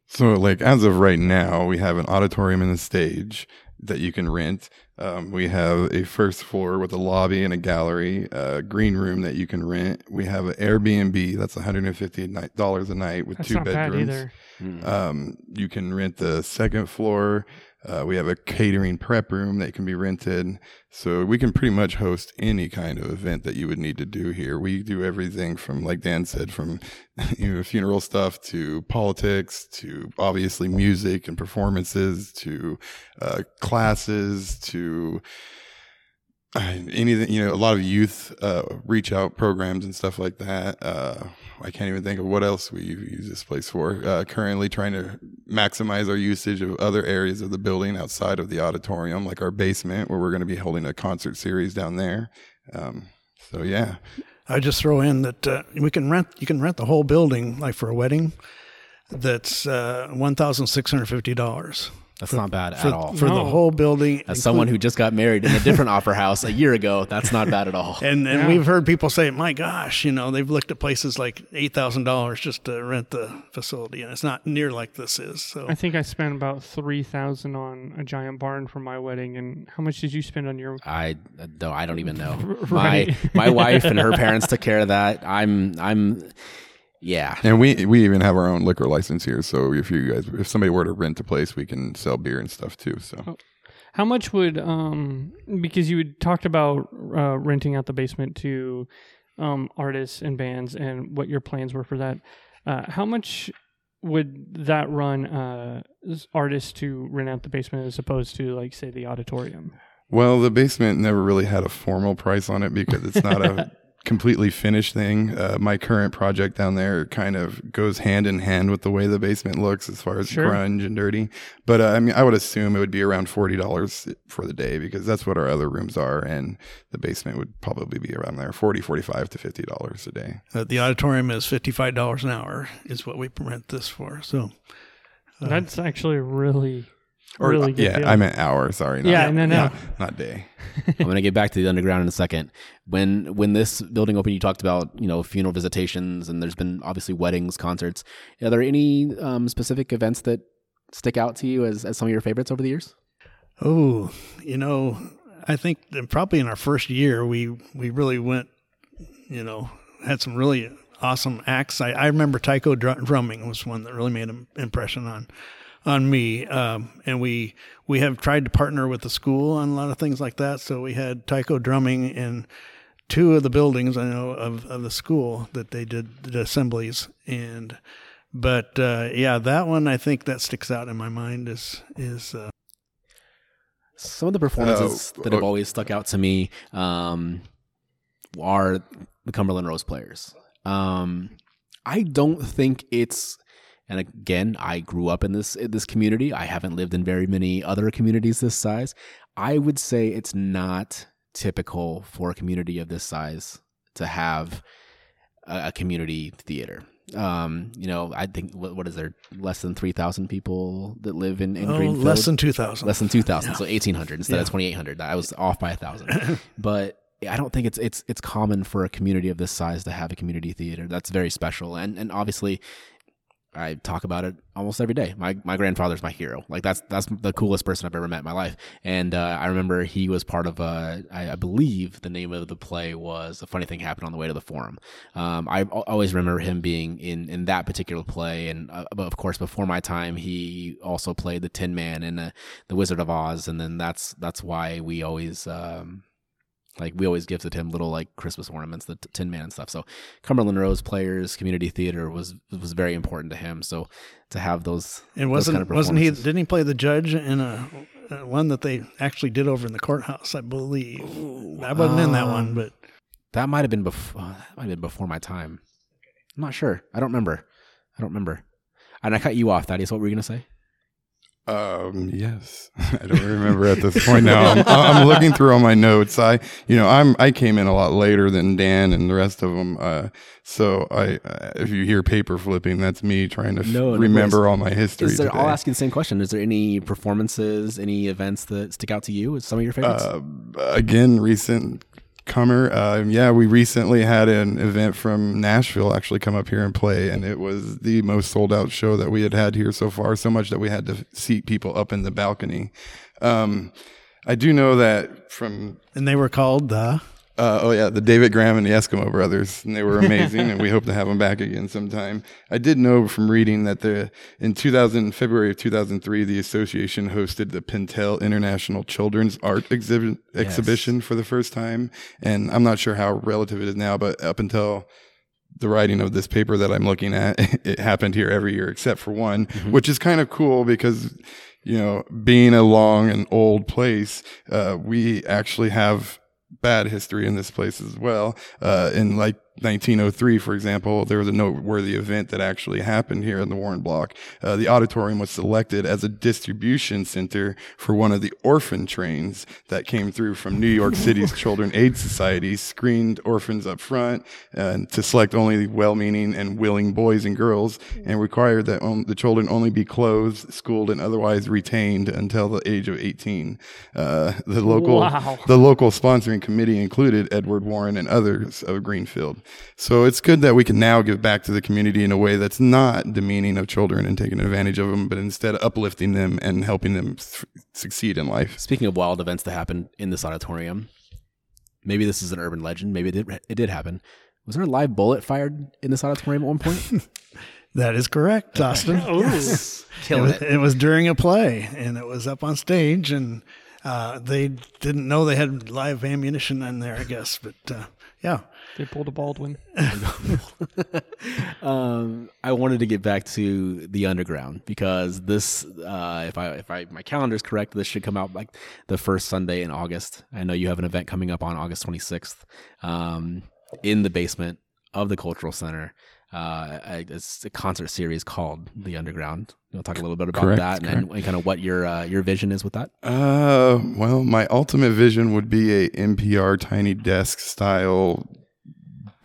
Speaker 3: So, like as of right now, we have an auditorium and a stage that you can rent. Um, we have a first floor with a lobby and a gallery, a green room that you can rent. We have an Airbnb that's one hundred and fifty dollars a night with
Speaker 2: That's
Speaker 3: two
Speaker 2: not bad
Speaker 3: bedrooms.
Speaker 2: either.
Speaker 1: Hmm.
Speaker 3: Um, you can rent the second floor. Uh, we have a catering prep room that can be rented. So we can pretty much host any kind of event that you would need to do here. We do everything from, like Dan said, from you know funeral stuff to politics to obviously music and performances to uh, classes to uh, anything you know a lot of youth uh, reach out programs and stuff like that. Uh, i can't even think of what else we use this place for. Uh, currently trying to maximize our usage of other areas of the building outside of the auditorium like our basement where we're going to be holding a concert series down there. Um, so yeah.
Speaker 4: I just throw in that uh, we can rent you can rent the whole building like for a wedding that's uh, $1650
Speaker 1: that's for, not bad
Speaker 4: for,
Speaker 1: at all.
Speaker 4: For
Speaker 2: no.
Speaker 4: the whole building.
Speaker 1: As someone who just got married in a different opera house a year ago, that's not bad at all.
Speaker 4: And, and
Speaker 2: yeah.
Speaker 4: we've heard people say, my gosh, you know, they've looked at places like $8,000 just to rent the facility, and it's not near like this is. So
Speaker 2: I think I spent about 3000 on a giant barn for my wedding. And how much did you spend on your?
Speaker 1: I, uh, no, I don't even know.
Speaker 2: right.
Speaker 1: My, my wife and her parents took care of that. I'm, I'm, yeah.
Speaker 3: and we we even have our own liquor license here so if you guys if somebody were to rent a place we can sell beer and stuff too so
Speaker 2: How much would um because you had talked about uh, renting out the basement to um artists and bands and what your plans were for that. Uh, how much would that run uh s- artists to rent out the basement as opposed to like say the auditorium?
Speaker 3: Well, the basement never really had a formal price on it because it's not a completely finished thing. Uh, my current project down there kind of goes hand in hand with the way the basement looks as far as
Speaker 2: Sure.
Speaker 3: grunge and dirty. But uh, I mean, I would assume it would be around forty dollars for the day because that's what our other rooms are, and the basement would probably be around there 40 45 to fifty dollars a day.
Speaker 4: uh, the auditorium is fifty five dollars an hour is what we rent this for. So
Speaker 2: That's actually really
Speaker 3: Or
Speaker 2: really good
Speaker 3: yeah,
Speaker 2: feeling.
Speaker 3: I meant hour. Sorry. Not,
Speaker 2: Yeah, no, no.
Speaker 3: not day.
Speaker 1: I'm going to get back to the underground in a second. When when this building opened, you talked about you know funeral visitations, and there's been obviously weddings, concerts. Are there any um, specific events that stick out to you as, as some of your favorites over the years?
Speaker 4: Oh, you know, I think that probably in our first year we we really went, you know, had some really awesome acts. I, I remember taiko dr- drumming was one that really made an impression on on me. Um, and we we have tried to partner with the school on a lot of things like that. So we had taiko drumming in two of the buildings I know of, of the school that they did the assemblies and. But uh, yeah, that one I think that sticks out in my mind is is uh,
Speaker 1: Some of the performances
Speaker 3: Oh,
Speaker 1: that have
Speaker 3: oh.
Speaker 1: always stuck out to me um, are the Cumberland Rose players. Um, I don't think it's, and again, I grew up in this in this community. I haven't lived in very many other communities this size. I would say it's not typical for a community of this size to have a, community theater. Um, you know, I think what, what is there less than three thousand people that live in, in
Speaker 4: oh,
Speaker 1: Greenfield?
Speaker 4: less than two thousand.
Speaker 1: less than 2000 so 1800 instead of
Speaker 4: Yeah.
Speaker 1: 2800 i was off by a thousand but i don't think it's it's it's common for a community of this size to have a community theater that's very special and and obviously I talk about it almost every day. My my grandfather's my hero. Like that's that's the coolest person I've ever met in my life. And uh, I remember he was part of a. I, I believe the name of the play was "A Funny Thing Happened on the Way to the Forum." Um, I always remember him being in in that particular play, and uh, of course before my time, he also played the Tin Man in uh, the Wizard of Oz, and then that's that's why we always. Um, like we always gifted him little like Christmas ornaments, the t- Tin Man and stuff. So Cumberland Rose players, community theater was was very important to him. So to have those it
Speaker 4: wasn't
Speaker 1: kind of
Speaker 4: wasn't he? Didn't he play the judge in a, uh one that they actually did over in the courthouse? I believe I wasn't in that one,
Speaker 1: um,
Speaker 4: but
Speaker 1: That might have been before. that might have been before my time. I'm not sure. I don't remember. I don't remember. And I cut you off. Thaddeus, what were you gonna say?
Speaker 3: Um, yes, I don't remember at this point now. I'm, I'm looking through all my notes. I, you know, I'm I came in a lot later than Dan and the rest of them. Uh, so I, uh, if you hear paper flipping, that's me trying to
Speaker 1: No, no
Speaker 3: remember all my history.
Speaker 1: Is there,
Speaker 3: today.
Speaker 1: I'll ask you the same question. Is there any performances, any events that stick out to you? Is some of your favorites?
Speaker 3: Uh, again, recent comer. Uh, yeah, we recently had an event from Nashville actually come up here and play, and it was the most sold out show that we had had here so far. So much that we had to seat people up in the balcony. Um, I do know that from
Speaker 4: and they were called the.
Speaker 3: Uh, oh yeah, the David Graham and the Eskimo Brothers, and they were amazing, and we hope to have them back again sometime. I did know from reading that the in 2000 February of 2003, the association hosted the Pentel International Children's Art Exhibit exhibition for the first time, and I'm not sure how relative it is now, but up until the writing of this paper that I'm looking at, it happened here every year except for one, which is kind of cool because, you know, being a long and old place, uh, we actually have bad history in this place as well. Uh, in like 1903, for example, there was a noteworthy event that actually happened here in the Warren Block. Uh, the auditorium was selected as a distribution center for one of the orphan trains that came through from New York City's Children Aid Society, screened orphans up front and to select only well-meaning and willing boys and girls, and required that on, the children only be clothed, schooled, and otherwise retained until the age of 18. Uh, the local
Speaker 2: Wow.
Speaker 3: the local sponsoring committee included Edward Warren and others of Greenfield. So it's good that we can now give back to the community in a way that's not demeaning of children and taking advantage of them, but instead uplifting them and helping them th- succeed in life.
Speaker 1: Speaking of wild events that happened in this auditorium, maybe this is an urban legend. Maybe it did, it did happen. Was there a live bullet fired in this auditorium at one point?
Speaker 4: That is correct, Austin. it,
Speaker 1: Killing
Speaker 4: was,
Speaker 1: it.
Speaker 4: it was during a play, and it was up on stage, and uh, they didn't know they had live ammunition in there, I guess. But uh, yeah,
Speaker 2: They pulled a Baldwin.
Speaker 1: um, I wanted to get back to the underground because this, uh, if I if I my calendar is correct, this should come out like the first Sunday in August. I know you have an event coming up on August 26th um, in the basement of the cultural center. Uh, I- it's a concert series called The Underground. You'll talk a little bit about
Speaker 3: Correct,
Speaker 1: that and, and kind of what your uh, your vision is with that.
Speaker 3: Uh, well, my ultimate vision would be a NPR tiny desk style,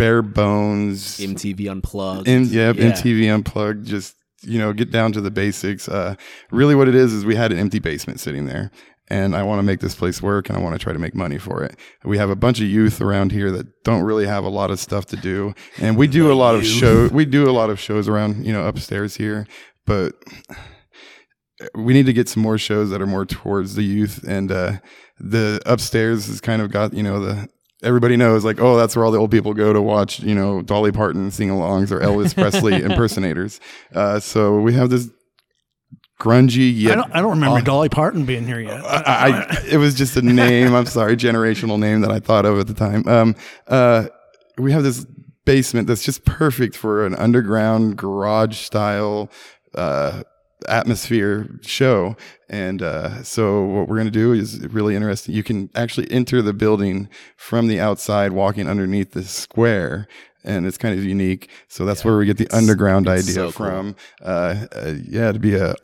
Speaker 3: bare bones,
Speaker 1: MTV Unplugged.
Speaker 3: in, Yeah. MTV unplugged, just you know get down to the basics. Uh, really, what it is is we had an empty basement sitting there. And I want to make this place work and I want to try to make money for it. We have a bunch of youth around here that don't really have a lot of stuff to do. And we do a lot of shows. we do a lot of shows around, you know, upstairs here, but we need to get some more shows that are more towards the youth and uh the upstairs has kind of got you know the everybody knows like oh that's where all the old people go to watch you know dolly parton sing-alongs or elvis presley impersonators uh so we have this grungy yet
Speaker 4: I don't, I don't remember Dolly Parton being here yet.
Speaker 3: I, I, it was just a name. I'm sorry, generational name that I thought of at the time. Um, uh, we have this basement that's just perfect for an underground garage style, uh, atmosphere show. And, uh, so what we're going to do is really interesting. You can actually enter the building from the outside, walking underneath this square. And it's kind of unique. So that's where we get the underground idea
Speaker 1: so cool.
Speaker 3: from. Uh, uh, yeah, to be a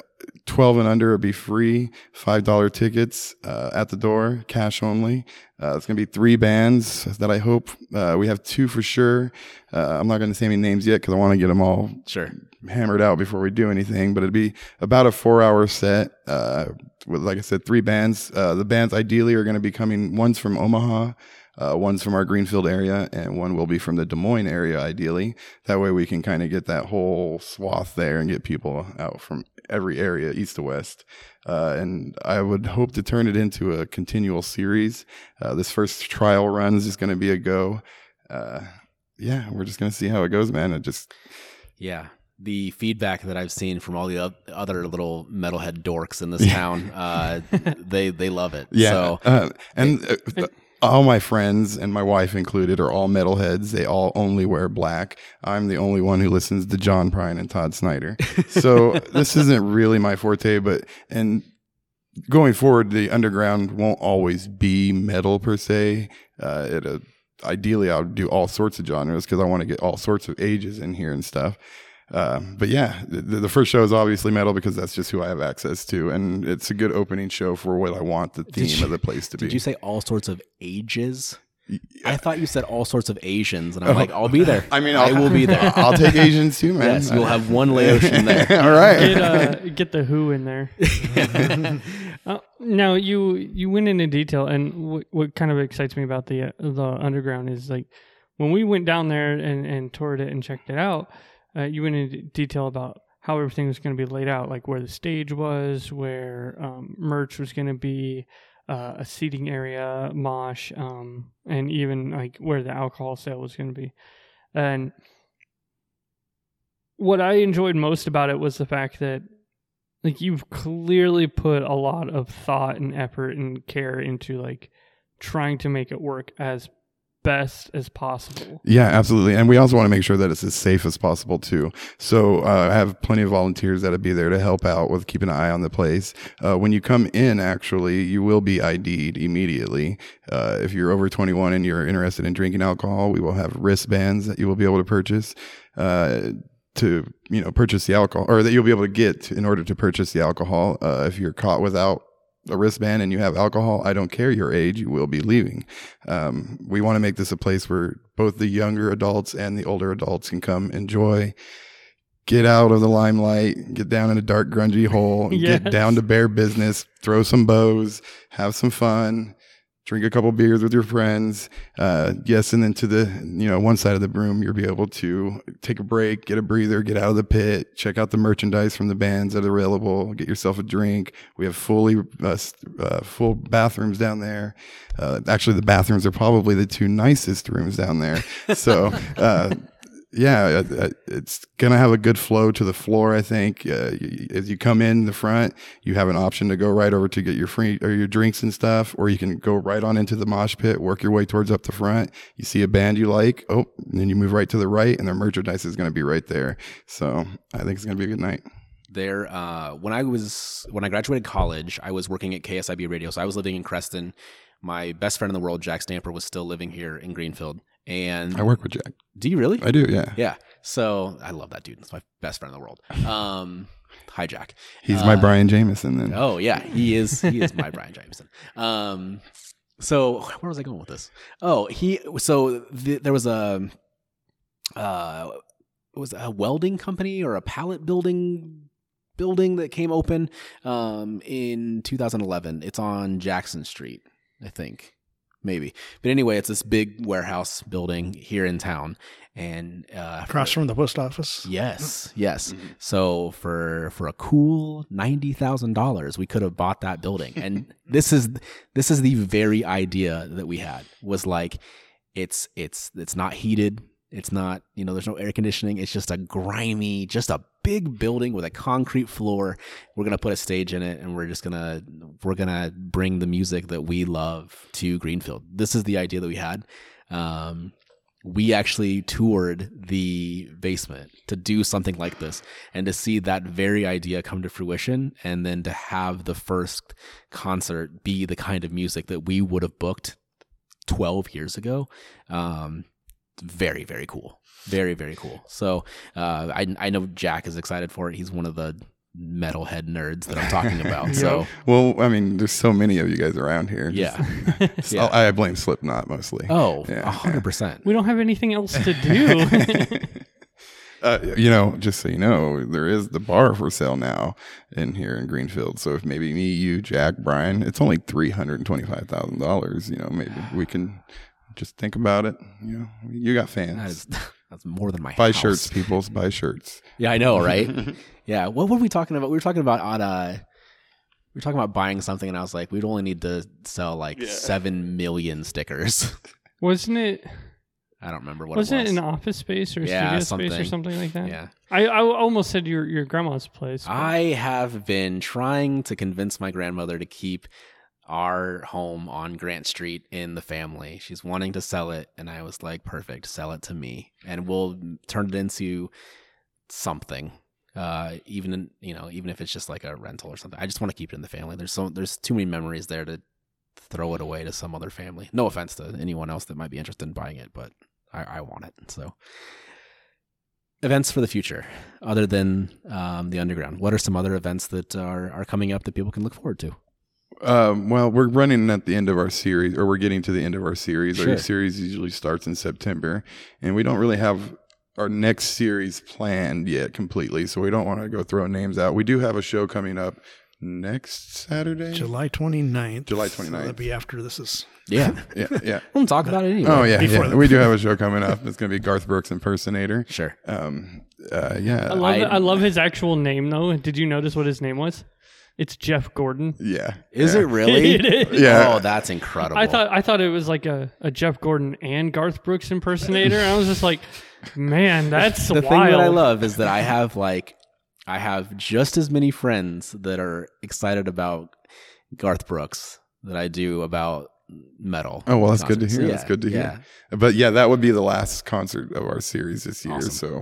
Speaker 3: 12 and under would be free $5 tickets uh, at the door cash only uh, it's going to be three bands that i hope uh, we have two for sure uh, i'm not going to say any names yet because i want to get them all
Speaker 1: Sure.
Speaker 3: hammered out before we do anything but it'd be about a four hour set uh, with like i said three bands uh, the bands ideally are going to be coming one's from omaha uh, one's from our Greenfield area, and one will be from the Des Moines area, ideally. That way, we can kind of get that whole swath there and get people out from every area, east to west. Uh, and I would hope to turn it into a continual series. Uh, this first trial run is just going to be a go. Uh, yeah, we're just going to see how it goes, man. It just
Speaker 1: Yeah. The feedback that I've seen from all the other little metalhead dorks in this town, uh, they they love it.
Speaker 3: Yeah.
Speaker 1: So
Speaker 3: uh, and uh, all my friends and my wife included are all metalheads. They all only wear black. I'm the only one who listens to John Prine and Todd Snider. So this isn't really my forte, but and going forward, the underground won't always be metal per se. Uh, it, uh, ideally, I'll do all sorts of genres because I want to get all sorts of ages in here and stuff. Uh, but yeah, the, the first show is obviously metal because that's just who I have access to, and it's a good opening show for what I want the theme
Speaker 1: you-
Speaker 3: of the place to be.
Speaker 1: did you say all sorts of ages? I thought you said all sorts of Asians, and I'm like, I'll be there.
Speaker 3: Oh. I mean,
Speaker 1: I
Speaker 3: I'll-
Speaker 1: be there.
Speaker 3: I'll take Asians too, man.
Speaker 1: yes, you'll have one Laotian there.
Speaker 3: All right.
Speaker 2: Get uh, get the Who in there. uh, now you you went into detail, and what what kind of excites me about the uh, the underground is like when we went down there and and toured it and checked it out. Uh, you went into detail about how everything was going to be laid out, like where the stage was, where um, merch was going to be, uh, a seating area, mosh, um, and even like where the alcohol sale was going to be. And what I enjoyed most about it was the fact that like you've clearly put a lot of thought and effort and care into like trying to make it work as best as possible.
Speaker 3: Yeah, absolutely. And we also want to make sure that it's as safe as possible too. So uh, I have plenty of volunteers that'll be there to help out with keeping an eye on the place. Uh, when you come in, actually, you will be ID'd immediately. Uh, if you're over 21 and you're interested in drinking alcohol, we will have wristbands that you will be able to purchase. Uh, to you know purchase the alcohol or that you'll be able to get in order to purchase the alcohol uh, if you're caught without a wristband and you have alcohol i don't care your age you will be leaving um, we want to make this a place where both the younger adults and the older adults can come enjoy get out of the limelight get down in a dark grungy hole
Speaker 2: Yes.
Speaker 3: get down to bare business throw some bows have some fun drink a couple beers with your friends uh, yes and then to the you know one side of the room you'll be able to take a break get a breather get out of the pit check out the merchandise from the bands that are available get yourself a drink. We have fully uh, uh, full bathrooms down there. Uh, actually the bathrooms are probably the two nicest rooms down there. So uh, yeah, it's gonna have a good flow to the floor. I think uh, as you come in the front, you have an option to go right over to get your free or your drinks and stuff, or you can go right on into the mosh pit, work your way towards up the front. You see a band you like, oh, and then you move right to the right, and their merchandise is gonna be right there. So I think it's gonna be a good night.
Speaker 1: there uh, when i was when i graduated college i was working at ksib radio so i was living in creston my best friend in the world jack stamper was still living here in greenfield and
Speaker 3: I work with Jack.
Speaker 1: do you really?
Speaker 3: I do, yeah.
Speaker 1: yeah. So i love that dude. It's my best friend in the world. Um hi jack.
Speaker 3: He's my
Speaker 1: Uh,
Speaker 3: Brian Jameson. Then.
Speaker 1: Oh yeah. He is he is my brian jameson. Um so where was i going with this? Oh he so the, there was a uh was a welding company or a pallet building building that came open um, in 2011. It's on Jackson Street, I think, maybe. But anyway, it's this big warehouse building here in town, and uh,
Speaker 4: Across from the post office.
Speaker 1: Yes, yes. So for for a cool ninety thousand dollars, we could have bought that building. And this is this is the very idea that we had was like, it's it's it's not heated. It's not you know there's no air conditioning. It's just a grimy, just a big building with a concrete floor. We're gonna put a stage in it, and we're just gonna we're gonna bring the music that we love to Greenfield. This is the idea that we had. Um, we actually toured the basement to do something like this and to see that very idea come to fruition and then to have the first concert be the kind of music that we would have booked 12 years ago um very very cool very very cool so uh i i know jack is excited for it he's one of the metalhead nerds that i'm talking about so
Speaker 3: Well, I mean, there's so many of you guys around here.
Speaker 1: yeah
Speaker 3: So
Speaker 1: Yeah.
Speaker 3: I blame Slipknot mostly.
Speaker 1: oh
Speaker 3: Yeah.
Speaker 1: a 100%
Speaker 2: We don't have anything else to do.
Speaker 3: Uh, you know, just so you know, there is the bar for sale now in here in Greenfield. So if maybe me, you, Jack, Brian, it's only three hundred and twenty-five thousand dollars. You know, maybe we can just think about it. You know, you got fans.
Speaker 1: that is that's more than my
Speaker 3: buy
Speaker 1: house.
Speaker 3: shirts, people. Buy shirts.
Speaker 1: Yeah, I know, right? yeah. What were we talking about? We were talking about on uh we were talking about buying something and I was like, we'd only need to sell like seven million stickers.
Speaker 2: Wasn't it?
Speaker 1: I don't remember what it
Speaker 2: Wasn't
Speaker 1: it
Speaker 2: it
Speaker 1: was.
Speaker 2: an office space or
Speaker 1: Yeah,
Speaker 2: studio space or
Speaker 1: something.
Speaker 2: something like that?
Speaker 1: yeah.
Speaker 2: I, I almost said your your grandma's place. but-
Speaker 1: I have been trying to convince my grandmother to keep our home on Grant Street in the family. She's wanting to sell it and I was like, perfect, sell it to me and we'll turn it into something. Uh, even you know, even if it's just like a rental or something, I just want to keep it in the family. There's so there's too many memories there to throw it away to some other family. No offense to anyone else that might be interested in buying it, but I, I want it. So, events for the future, other than um, the underground. What are some other events that are are coming up that people can look forward to?
Speaker 3: Um, well, we're running at the end of our series, or we're getting to the end of our series.
Speaker 1: Sure.
Speaker 3: Our series usually starts in September, and we don't really have our next series planned yet completely. So we don't want to go throwing names out. We do have a show coming up next Saturday.
Speaker 4: July 29th.
Speaker 3: July
Speaker 4: So
Speaker 3: 29th.
Speaker 4: that'll be after this is.
Speaker 1: Yeah,
Speaker 3: Yeah, yeah.
Speaker 1: we'll talk about it anyway.
Speaker 3: Oh yeah,
Speaker 4: Before
Speaker 3: yeah.
Speaker 4: the-
Speaker 3: we do have a show coming up. It's going to be Garth Brooks impersonator.
Speaker 1: sure.
Speaker 3: Um, uh, yeah,
Speaker 2: I love
Speaker 1: I-
Speaker 2: I, love his actual name though. Did you notice what his name was? It's Jeff Gordon.
Speaker 3: yeah.
Speaker 1: Is
Speaker 3: yeah.
Speaker 1: it really?
Speaker 2: It is.
Speaker 3: Yeah.
Speaker 1: Oh, that's incredible.
Speaker 2: I thought I thought it was like a, a Jeff Gordon and Garth Brooks impersonator. I was just like, man, that's
Speaker 1: the
Speaker 2: wild.
Speaker 1: thing that I love is that I have like I have just as many friends that are excited about Garth Brooks that I do about metal.
Speaker 3: Oh well, that's good to
Speaker 1: concerts.
Speaker 3: hear.
Speaker 1: Yeah,
Speaker 3: that's good to
Speaker 1: yeah.
Speaker 3: hear. But yeah, that would be the last concert of our series this year.
Speaker 1: Awesome.
Speaker 3: So,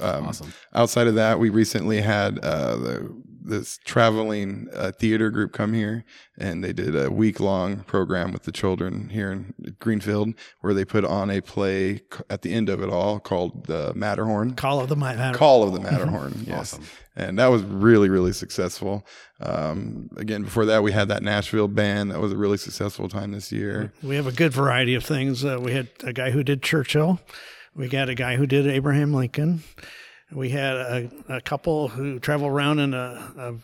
Speaker 3: um,
Speaker 1: Awesome.
Speaker 3: outside of that, we recently had uh, the this traveling uh, theater group come here, and they did a week long program with the children here in Greenfield, where they put on a play at the end of it all called the Matterhorn.
Speaker 4: Call of the Might
Speaker 3: Call of the Matterhorn. yes.
Speaker 1: Awesome.
Speaker 3: And that was really, really successful. Um, again, before that, we had that Nashville band. That was a really successful time this year.
Speaker 4: We have a good variety of things. Uh, we had a guy who did Churchill. We got a guy who did Abraham Lincoln. We had a, a couple who travel around in a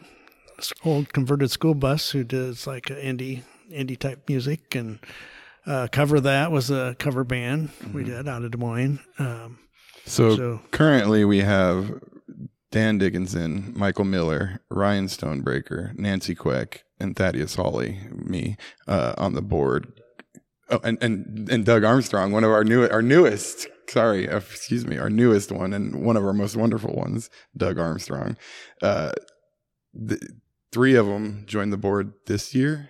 Speaker 4: old converted school bus who does like a indie indie type music and uh, cover that was a cover band we did out of Des Moines. Um,
Speaker 3: So,
Speaker 4: So-
Speaker 3: currently we have Dan Dickinson, Michael Miller, Ryan Stonebreaker, Nancy Queck, and Thaddeus Hawley, me, uh, on the board. Oh, and, and, and Doug Armstrong, one of our new, our newest, sorry, uh, excuse me, our newest one and one of our most wonderful ones, Doug Armstrong. Uh, the, three of them joined the board this year,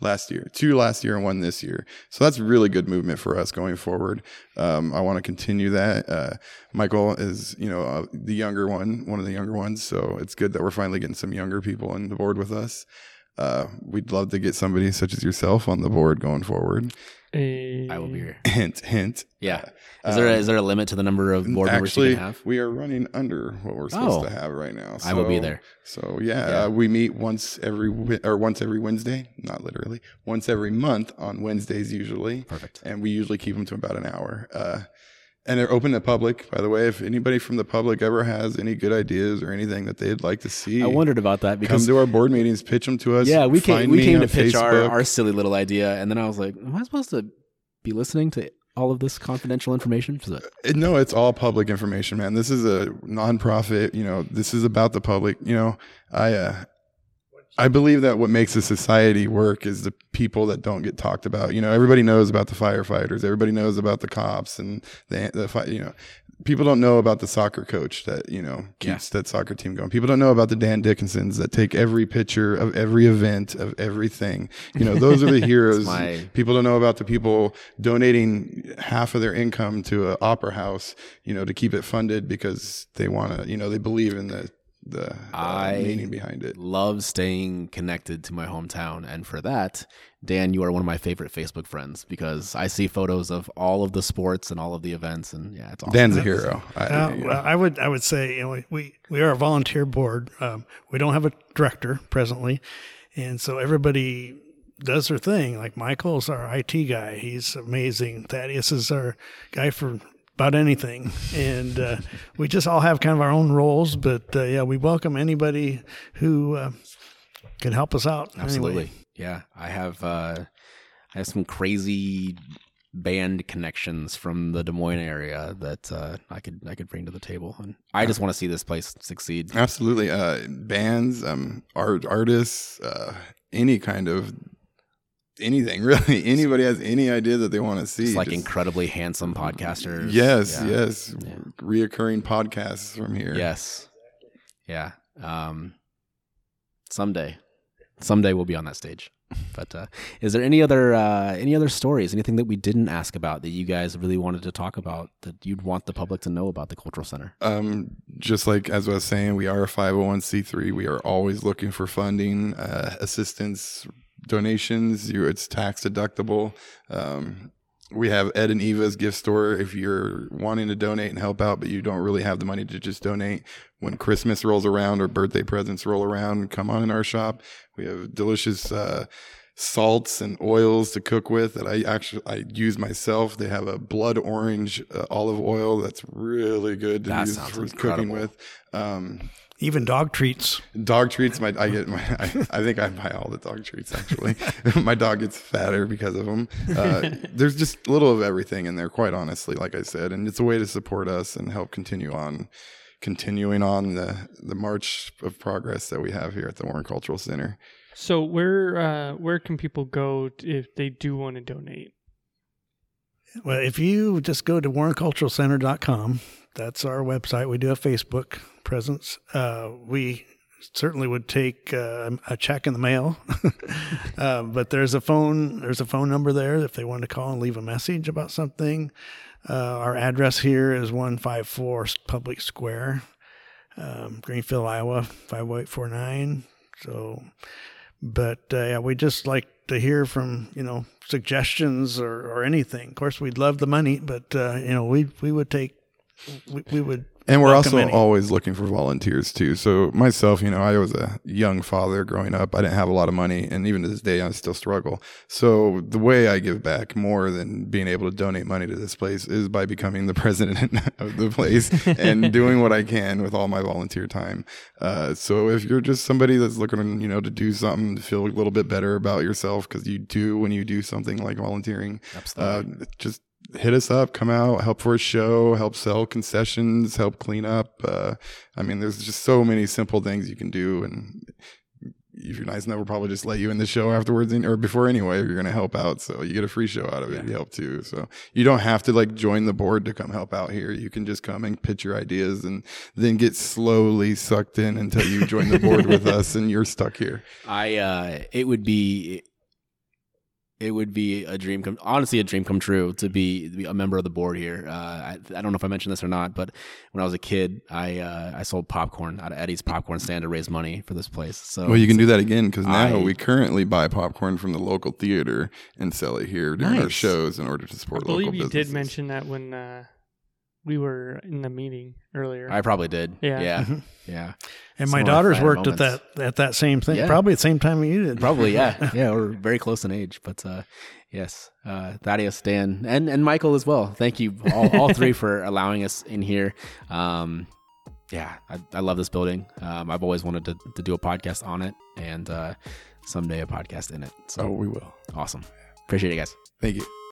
Speaker 3: last year, two last year and one this year. So that's really good movement for us going forward. Um, I want to continue that. Uh, Michael is, you know, uh, the younger one, one of the younger ones. So it's good that we're finally getting some younger people on the board with us. Uh, we'd love to get somebody such as yourself on the board going forward.
Speaker 1: I will be here.
Speaker 3: Hint, hint.
Speaker 1: Yeah. Is there a, is there a limit to the number of board members
Speaker 3: Actually,
Speaker 1: you can have?
Speaker 3: we are running under what we're supposed
Speaker 1: Oh.
Speaker 3: to have right now.
Speaker 1: I will be
Speaker 3: So-
Speaker 1: there.
Speaker 3: So yeah,
Speaker 1: Yeah.
Speaker 3: Uh, we meet once every or once every Wednesday, not literally, once every month on Wednesdays usually.
Speaker 1: Perfect.
Speaker 3: and we usually keep them to about an hour. Uh, and they're open to public. By the way, if anybody from the public ever has any good ideas or anything that they'd like to see,
Speaker 1: I wondered about that because come
Speaker 3: to our board meetings, pitch them to us.
Speaker 1: yeah, we came we came to pitch our, our silly little idea, and then I was like, am I supposed to be listening to all of this confidential information? So-
Speaker 3: Uh, No, it's all public information, man. This is a nonprofit. You know, this is about the public. You know, I uh, I believe that what makes a society work is the people that don't get talked about. You know, everybody knows about the firefighters. Everybody knows about the cops and the the fi- you know. People don't know about the soccer coach that you know keeps that soccer team going. People don't know about the Dan Dickinsons that take every picture of every event of everything. You know, those are the heroes.
Speaker 1: my-
Speaker 3: People don't know about the people donating half of their income to an opera house, you know, to keep it funded because they want to, you know, they believe in the the uh,
Speaker 1: I-
Speaker 3: meaning behind it.
Speaker 1: love staying connected to my hometown. And for that, Dan, you are one of my favorite Facebook friends because I see photos of all of the sports and all of the events. And yeah, it's awesome.
Speaker 3: Dan's a hero. I,
Speaker 4: Uh,
Speaker 3: you know.
Speaker 4: well, I would I would say you know, we- we we are a volunteer board. Um, we don't have a director presently, and so everybody does their thing. Like Michael's our IT guy; he's amazing. Thaddeus is our guy for about anything, and uh, we just all have kind of our own roles. But uh, yeah, we welcome anybody who uh, can help us out. anyway.
Speaker 1: Absolutely. Yeah. I have uh I have some crazy band connections from the Des Moines area that uh, I could I could bring to the table. And I just want to see this place succeed.
Speaker 3: Absolutely. Uh, bands, um, art, artists, uh, any kind of anything really. Anybody has any idea that they want to see.
Speaker 1: It's like
Speaker 3: just-
Speaker 1: incredibly handsome podcasters.
Speaker 3: Yes,
Speaker 1: Yeah.
Speaker 3: yes. Reoccurring podcasts from here.
Speaker 1: Yes. Yeah. Um someday. Someday we'll be on that stage. But uh, is there any other uh, any other stories, anything that we didn't ask about that you guys really wanted to talk about that you'd want the public to know about the cultural center?
Speaker 3: Um, just like as I was saying, we are a 501c3. We are always looking for funding, uh, assistance, donations. You, it's tax deductible. Um, we have Ed and Eva's gift store. If you're wanting to donate and help out, but you don't really have the money to just donate, when Christmas rolls around or birthday presents roll around, come on in our shop. We have delicious uh, salts and oils to cook with that I actually I use myself. They have a blood orange uh, olive oil that's really good to
Speaker 1: That
Speaker 3: use for cooking with. Um,
Speaker 4: Even dog treats.
Speaker 3: dog treats. My I get my I, I think I buy all the dog treats actually. my dog gets fatter because of them. Uh, there's just a little of everything in there, quite honestly. Like I said, and it's a way to support us and help continue on. Continuing on the the march of progress that we have here at the Warren Cultural Center.
Speaker 2: So where uh, where can people go if they do want to donate?
Speaker 4: Well, if you just go to warrenculturalcenter.com, that's our website. We do have Facebook presence. Uh, we certainly would take uh, a check in the mail, uh, but there's a phone. There's a phone number there if they want to call and leave a message about something. Uh, our address here is 154 Public Square, um, Greenfield, Iowa 50849. So, but uh, yeah, we just like to hear from you know suggestions or, or anything. Of course, we'd love the money, but uh, you know we we would take we, we would
Speaker 3: And we're also
Speaker 4: any.
Speaker 3: always looking for volunteers too. So myself, you know, I was a young father growing up. I didn't have a lot of money, and even to this day, I still struggle. So the way I give back more than being able to donate money to this place is by becoming the president of the place and doing what I can with all my volunteer time. Uh, so if you're just somebody that's looking, you know, to do something to feel a little bit better about yourself, because you do when you do something like volunteering,
Speaker 1: Absolutely.
Speaker 3: uh, just hit us up, come out, help for a show, help sell concessions, help clean up. Uh, I mean, there's just so many simple things you can do. And if you're nice enough, we'll probably just let you in the show afterwards or before anyway, if you're going to help out. So you get a free show out of it. You help too. So you don't have to like join the board to come help out here. You can just come and pitch your ideas and then get slowly sucked in until you join the board with us and you're stuck here.
Speaker 1: I uh it would be it would be a dream come honestly a dream come true to be, to be a member of the board here. Uh, I, I don't know if I mentioned this or not, but when I was a kid, I uh, I sold popcorn out of Eddie's popcorn stand to raise money for this place. So
Speaker 3: Well, you can do that again because now
Speaker 1: I-
Speaker 3: we currently buy popcorn from the local theater and sell it here during our shows in order to support
Speaker 2: I believe
Speaker 3: local
Speaker 2: you
Speaker 3: businesses.
Speaker 2: did mention that when uh, we were in the meeting earlier.
Speaker 1: I probably did.
Speaker 2: Yeah.
Speaker 1: Yeah. Yeah.
Speaker 4: And
Speaker 1: Some
Speaker 4: my daughters
Speaker 1: favorite
Speaker 4: worked at that at that same thing,
Speaker 1: Yeah.
Speaker 4: probably at the same time you did.
Speaker 1: Probably, yeah. Yeah, we're very close in age. But uh, yes, uh, Thaddeus, Dan, and, and Michael as well. Thank you, all, all three, for allowing us in here. Um, yeah, I, I love this building. Um, I've always wanted to, to do a podcast on it and uh, someday a podcast in it. So
Speaker 3: Oh, we will.
Speaker 1: awesome. Appreciate it, guys.
Speaker 3: Thank you.